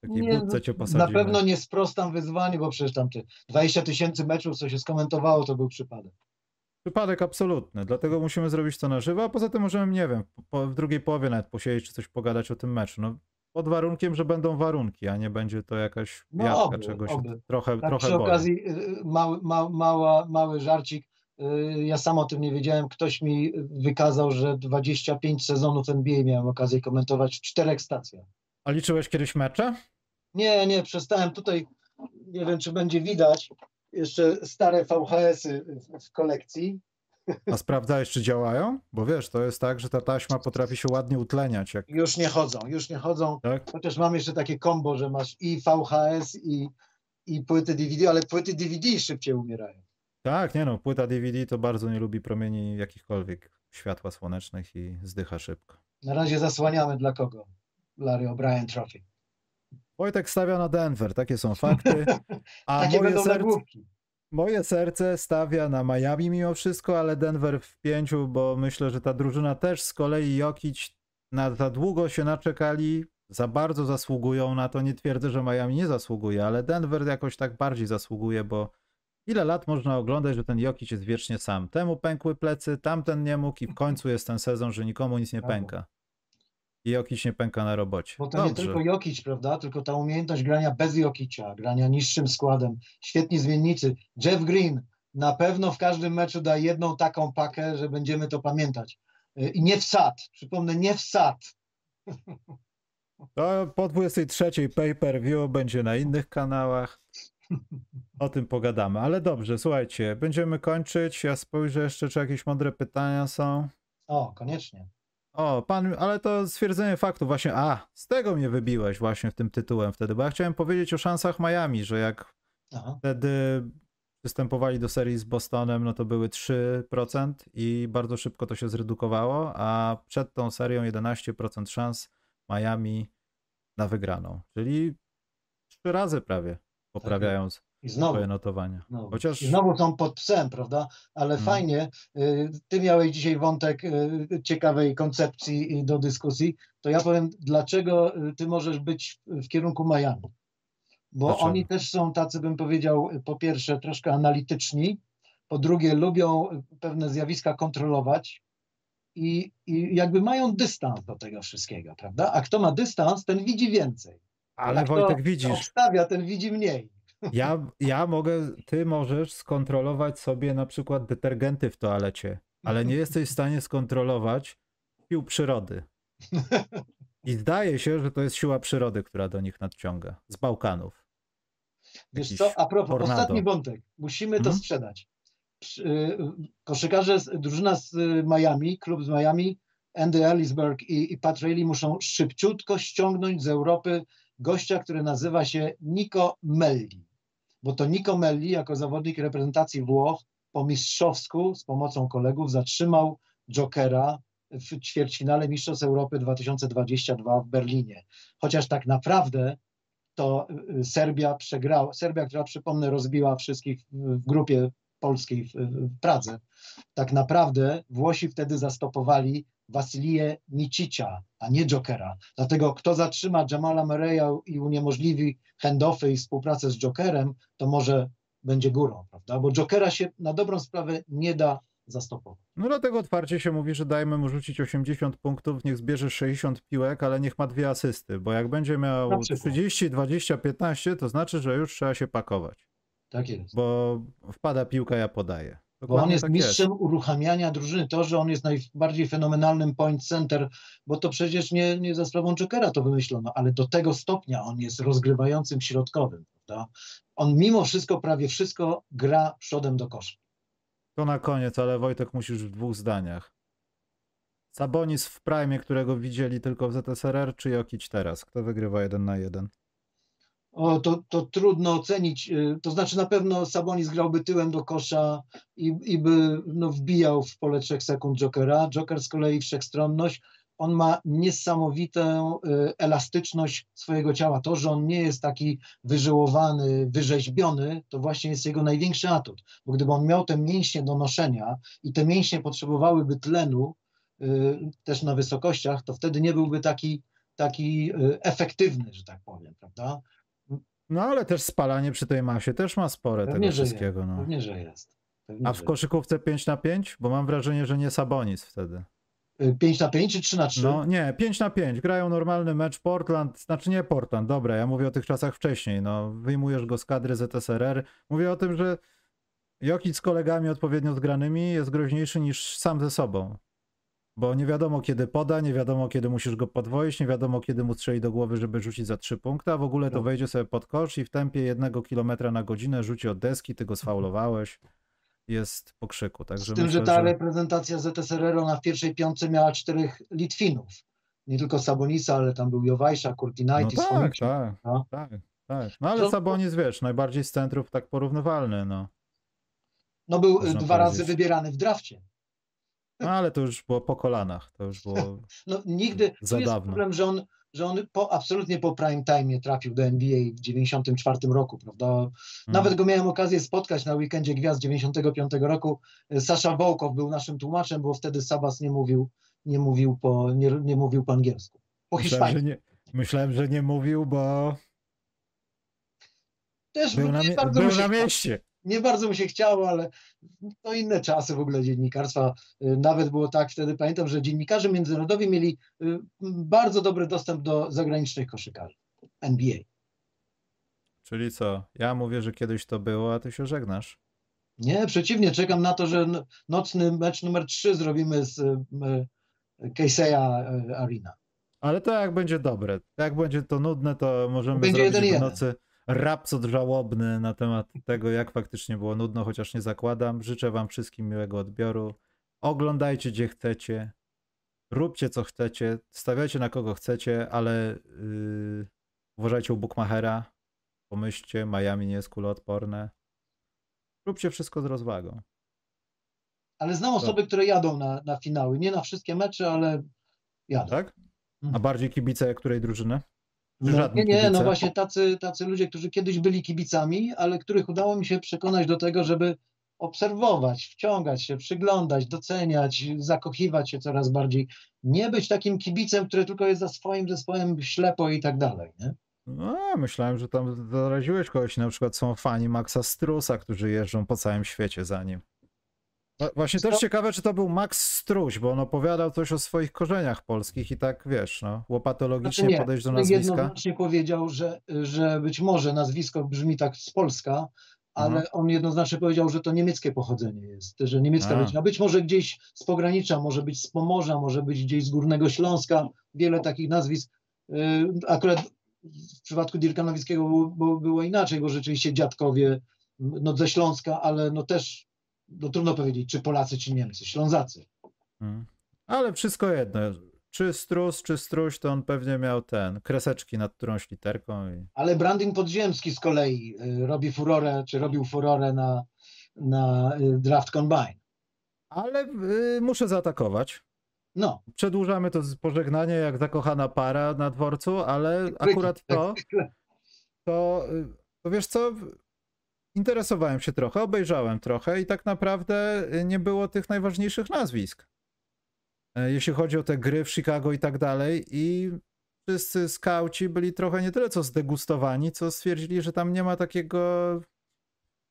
Takiej nie, budce cię posadzimy. Na pewno nie sprostam wyzwaniu, bo przecież tam 20 tysięcy meczów, co się skomentowało, to był przypadek. Przypadek absolutny, dlatego musimy zrobić to na żywo, a poza tym możemy, nie wiem, po, w drugiej połowie nawet posiedzieć czy coś pogadać o tym meczu. No, pod warunkiem, że będą warunki, a nie będzie to jakaś no, jadka oby, czegoś oby. trochę, tak, trochę Przy okazji y, mały, ma, mała, mały żarcik, y, ja sam o tym nie wiedziałem, ktoś mi wykazał, że 25 sezonów NBA miałem okazję komentować w czterech stacjach. A liczyłeś kiedyś mecze? Nie, nie, przestałem tutaj, nie wiem czy będzie widać, jeszcze stare VHS-y w kolekcji. A sprawdzałeś, czy działają? Bo wiesz, to jest tak, że ta taśma potrafi się ładnie utleniać. Jak... Już nie chodzą, już nie chodzą. Tak? Chociaż mam jeszcze takie kombo, że masz i VHS, i, i płyty DVD, ale płyty DVD szybciej umierają. Tak, nie no, płyta DVD to bardzo nie lubi promieni jakichkolwiek światła słonecznych i zdycha szybko. Na razie zasłaniamy dla kogo? Larry O'Brien Trophy. Wojtek stawia na Denver, takie są fakty. A takie moje serce, moje serce stawia na Miami mimo wszystko, ale Denver w pięciu, bo myślę, że ta drużyna też z kolei Jokic na za długo się naczekali, za bardzo zasługują na to. Nie twierdzę, że Miami nie zasługuje, ale Denver jakoś tak bardziej zasługuje, bo ile lat można oglądać, że ten Jokic jest wiecznie sam. Temu pękły plecy, tamten nie mógł i w końcu jest ten sezon, że nikomu nic nie pęka. I Jokic nie pęka na robocie. Bo to Dobrze. nie tylko Jokic, prawda? Tylko ta umiejętność grania bez Jokicia, grania niższym składem, świetni zmiennicy. Jeff Green na pewno w każdym meczu da jedną taką pakę, że będziemy to pamiętać. Y, I nie wsad, przypomnę, nie wsad. To po 23 pay-per-view będzie na innych kanałach. O tym pogadamy, ale dobrze, słuchajcie, będziemy kończyć. Ja spojrzę jeszcze, czy jakieś mądre pytania są. O, koniecznie. O, pan, ale to stwierdzenie faktu właśnie, a, z tego mnie wybiłeś właśnie w tym tytułem wtedy, bo ja chciałem powiedzieć o szansach Miami, że jak Aha. wtedy przystępowali do serii z Bostonem, no to były 3% i bardzo szybko to się zredukowało, a przed tą serią 11% szans Miami na wygraną, czyli trzy razy prawie tak poprawiając i znowu, notowania. Znowu. Chociaż... I znowu są pod psem, prawda? Ale hmm. fajnie, y, ty miałeś dzisiaj wątek y, ciekawej koncepcji do dyskusji, to ja powiem, dlaczego y, ty możesz być w kierunku Miami. Bo dlaczego? oni też są tacy, bym powiedział, po pierwsze troszkę analityczni, po drugie lubią pewne zjawiska kontrolować i, i jakby mają dystans do tego wszystkiego, prawda? A kto ma dystans, ten widzi więcej. Ale Wojtek widzisz. Obstawia, ten widzi mniej. Ja, ja mogę, ty możesz skontrolować sobie na przykład detergenty w toalecie, ale nie jesteś w stanie skontrolować sił przyrody. I zdaje się, że to jest siła przyrody, która do nich nadciąga. Z Bałkanów. Wiesz co, a propos, tornado. ostatni wątek. Musimy to mhm. sprzedać. Y, koszykarze, drużyna z Miami, klub z Miami, Andy Ellisberg i, i Pat Riley muszą szybciutko ściągnąć z Europy gościa, który nazywa się Nico Melli bo to Nico Melli jako zawodnik reprezentacji Włoch po mistrzowsku z pomocą kolegów zatrzymał Jokera w ćwierćfinale Mistrzostw Europy 2022 w Berlinie. Chociaż tak naprawdę to y, Serbia przegrała, Serbia, która przypomnę rozbiła wszystkich w grupie polskiej w, w Pradze. Tak naprawdę Włosi wtedy zastopowali Wasilię Micicia, a nie Jokera. Dlatego kto zatrzyma Jamala Murray'a i uniemożliwi handoffy i współpracę z Jokerem, to może będzie górą, prawda? Bo Jokera się na dobrą sprawę nie da zastopować. No dlatego otwarcie się mówi, że dajmy mu rzucić 80 punktów, niech zbierze 60 piłek, ale niech ma dwie asysty, bo jak będzie miał 30, 20, 15, to znaczy, że już trzeba się pakować. Tak jest. Bo wpada piłka, ja podaję. Dokładnie bo on jest tak mistrzem jest. uruchamiania drużyny. To, że on jest najbardziej fenomenalnym point center, bo to przecież nie, nie za sprawą Jokera to wymyślono, ale do tego stopnia on jest rozgrywającym środkowym. Prawda? On mimo wszystko, prawie wszystko gra przodem do kosza. To na koniec, ale Wojtek musisz w dwóch zdaniach. Sabonis w prime, którego widzieli tylko w ZSRR, czy Jokic teraz? Kto wygrywa jeden na jeden? O, to, to trudno ocenić. Y, to znaczy na pewno Sabonis grałby tyłem do kosza i, i by no, wbijał w pole 3 sekund Jokera. Joker z kolei wszechstronność. On ma niesamowitą y, elastyczność swojego ciała. To, że on nie jest taki wyżyłowany, wyrzeźbiony, to właśnie jest jego największy atut. Bo gdyby on miał te mięśnie do noszenia i te mięśnie potrzebowałyby tlenu y, też na wysokościach, to wtedy nie byłby taki, taki efektywny, że tak powiem, prawda? No ale też spalanie przy tej masie też ma spore Pewnie, tego wszystkiego. Jest. No. Pewnie, że jest. Pewnie, A w koszykówce 5 na 5? Bo mam wrażenie, że nie Sabonis wtedy. 5 y, na 5 czy 3 na 3? No nie, 5 na 5. Grają normalny mecz Portland, znaczy nie Portland, dobra, ja mówię o tych czasach wcześniej. No, wyjmujesz go z kadry ZSRR. Mówię o tym, że Jokic z kolegami odpowiednio zgranymi jest groźniejszy niż sam ze sobą. Bo nie wiadomo kiedy poda, nie wiadomo kiedy musisz go podwoić, nie wiadomo kiedy mu strzeli do głowy, żeby rzucić za trzy punkty, a w ogóle to no. wejdzie sobie pod kosz i w tempie jednego kilometra na godzinę rzuci od deski, ty go sfaulowałeś, jest po krzyku. Także Z tym, myślę, że ta że... reprezentacja ZSRR na w pierwszej piątce miała czterech Litwinów. Nie tylko Sabonisa, ale tam był Jowajsza, Kurtinaitis. No tak, tak, no. tak, tak. No ale to... Sabonis, wiesz, najbardziej z centrów tak porównywalny, no. No był Można dwa powiedzieć. razy wybierany w drafcie. No ale to już było po kolanach, to już było no, nigdy, za jest dawno. problem, że on, że on po, absolutnie po prime time trafił do NBA w 94 roku, prawda? Hmm. Nawet go miałem okazję spotkać na weekendzie gwiazd 95 roku. Sasza Wołkow był naszym tłumaczem, bo wtedy Sabas nie mówił, nie mówił po, nie, nie mówił po angielsku. Po myślałem, że nie, myślałem, że nie mówił, bo też był, na, był na mieście nie bardzo mi się chciało, ale to inne czasy w ogóle dziennikarstwa. Y, nawet było tak wtedy, pamiętam, że dziennikarze międzynarodowi mieli y, bardzo dobry dostęp do zagranicznych koszykarzy NBA. Czyli co? Ja mówię, że kiedyś to było, a ty się żegnasz. Nie, przeciwnie, czekam na to, że nocny mecz numer 3 zrobimy z y, Casey'a Arena. Ale to jak będzie dobre. Jak będzie to nudne, to możemy będzie zrobić w nocy rapsod żałobny na temat tego, jak faktycznie było nudno, chociaż nie zakładam. Życzę wam wszystkim miłego odbioru. Oglądajcie gdzie chcecie. Róbcie co chcecie. Stawiajcie na kogo chcecie, ale yy, uważajcie u Bookmachera. Pomyślcie, Miami nie jest kuloodporne. Róbcie wszystko z rozwagą. Ale znam osoby, które jadą na, na finały. Nie na wszystkie mecze, ale jadą. Tak? A mhm. bardziej kibice której drużyny? No, nie, nie, no właśnie tacy, tacy ludzie, którzy kiedyś byli kibicami, ale których udało mi się przekonać do tego, żeby obserwować, wciągać się, przyglądać, doceniać, zakochiwać się coraz bardziej. Nie być takim kibicem, który tylko jest za swoim zespołem ślepo i tak dalej. Nie? No, myślałem, że tam zaraziłeś kogoś. Na przykład są fani Maxa Strusa, którzy jeżdżą po całym świecie za nim. Właśnie też ciekawe, czy to był Max Struś, bo on opowiadał coś o swoich korzeniach polskich i tak, wiesz, no, łopatologicznie znaczy podejść do nazwiska. jednoznacznie powiedział, że, że być może nazwisko brzmi tak z Polska, ale mhm. on jednoznacznie powiedział, że to niemieckie pochodzenie jest, że niemiecka rodzina. Być może gdzieś z pogranicza, może być z Pomorza, może być gdzieś z Górnego Śląska, wiele takich nazwisk. Y, akurat w przypadku Dirka Nowickiego było, było inaczej, bo rzeczywiście dziadkowie no, ze Śląska, ale no też no trudno powiedzieć, czy Polacy, czy Niemcy, Ślązacy. Hmm. Ale wszystko jedno. Czy strus, czy struś, to on pewnie miał ten, kreseczki nad którąś literką. I... Ale branding podziemski z kolei y, robi furorę, czy robił furorę na, na y, draft combine. Ale y, muszę zaatakować. No, Przedłużamy to pożegnanie jak zakochana para na dworcu, ale akurat to, to, y, to wiesz co, interesowałem się trochę, obejrzałem trochę i tak naprawdę y, nie było tych najważniejszych nazwisk. E, Jeśli chodzi o te gry w Chicago i tak dalej i wszyscy skauci byli trochę nie tyle co zdegustowani, co stwierdzili, że tam nie ma takiego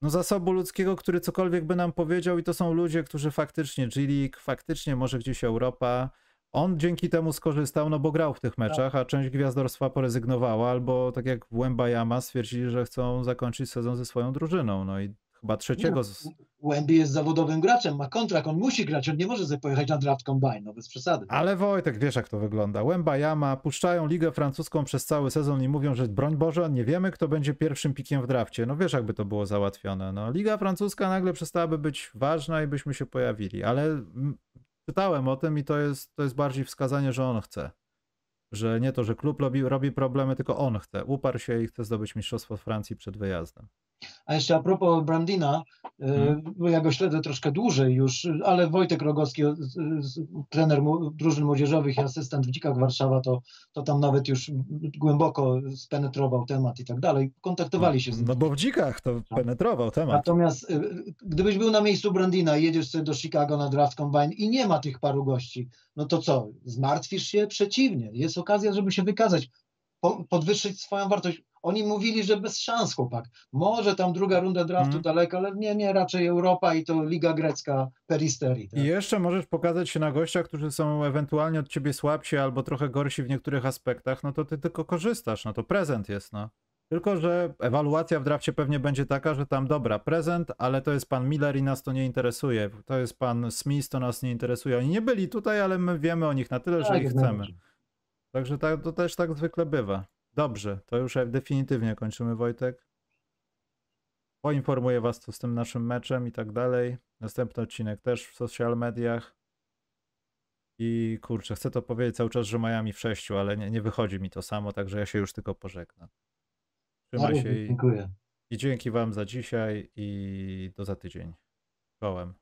no zasobu ludzkiego, który cokolwiek by nam powiedział i to są ludzie, którzy faktycznie G-League, faktycznie może gdzieś Europa. On dzięki temu skorzystał, no bo grał w tych meczach, a część gwiazdorstwa porezygnowała, albo tak jak w Łębajama stwierdzili, że chcą zakończyć sezon ze swoją drużyną. No i chyba trzeciego. Z... Wemby jest zawodowym graczem, ma kontrakt, on musi grać, on nie może sobie pojechać na draft combine, no bez przesady. Ale Wojtek, wiesz jak to wygląda. Łębajama puszczają ligę francuską przez cały sezon i mówią, że broń Boże, nie wiemy kto będzie pierwszym pikiem w drafcie. No wiesz jakby to było załatwione. No, Liga francuska nagle przestałaby być ważna i byśmy się pojawili. Ale czytałem o tym i to jest, to jest bardziej wskazanie, że on chce. Że nie to, że klub robi, robi problemy, tylko on chce. Uparł się i chce zdobyć mistrzostwo Francji przed wyjazdem. A jeszcze a propos Brandina, y, Mhm. bo ja go śledzę troszkę dłużej już, ale Wojtek Rogowski, trener drużyn młodzieżowych i asystent w Dzikach Warszawa, to, to tam nawet już głęboko spenetrował temat i tak dalej. Kontaktowali się z nim. No bo w dzikach to penetrował temat. Natomiast y, gdybyś był na miejscu Brandina i jedziesz sobie do Chicago na draft combine i nie ma tych paru gości, no to co, zmartwisz się? Przeciwnie, jest okazja, żeby się wykazać, po, podwyższyć swoją wartość. Oni mówili, że bez szans, chłopak. Może tam druga runda draftu Mhm. daleko, ale nie, nie, raczej Europa i to Liga Grecka peristerii. Tak? I jeszcze możesz pokazać się na gościach, którzy są ewentualnie od ciebie słabsi albo trochę gorsi w niektórych aspektach, no to ty tylko korzystasz, no to prezent jest, no. Tylko, że ewaluacja w drafcie pewnie będzie taka, że tam dobra, prezent, ale to jest pan Miller i nas to nie interesuje. To jest pan Smith, to nas nie interesuje. Oni nie byli tutaj, ale my wiemy o nich na tyle, że Tak, ich jak chcemy. Także tak, to też tak zwykle bywa. Dobrze, to już definitywnie kończymy, Wojtek. Poinformuję was co z tym naszym meczem i tak dalej. Następny odcinek też w social mediach. I kurczę, chcę to powiedzieć cały czas, że Miami w sześciu, ale nie, nie wychodzi mi to samo, także ja się już tylko pożegnam. Trzymaj się i, Dziękuję. i dzięki wam za dzisiaj i do za tydzień. Kołem.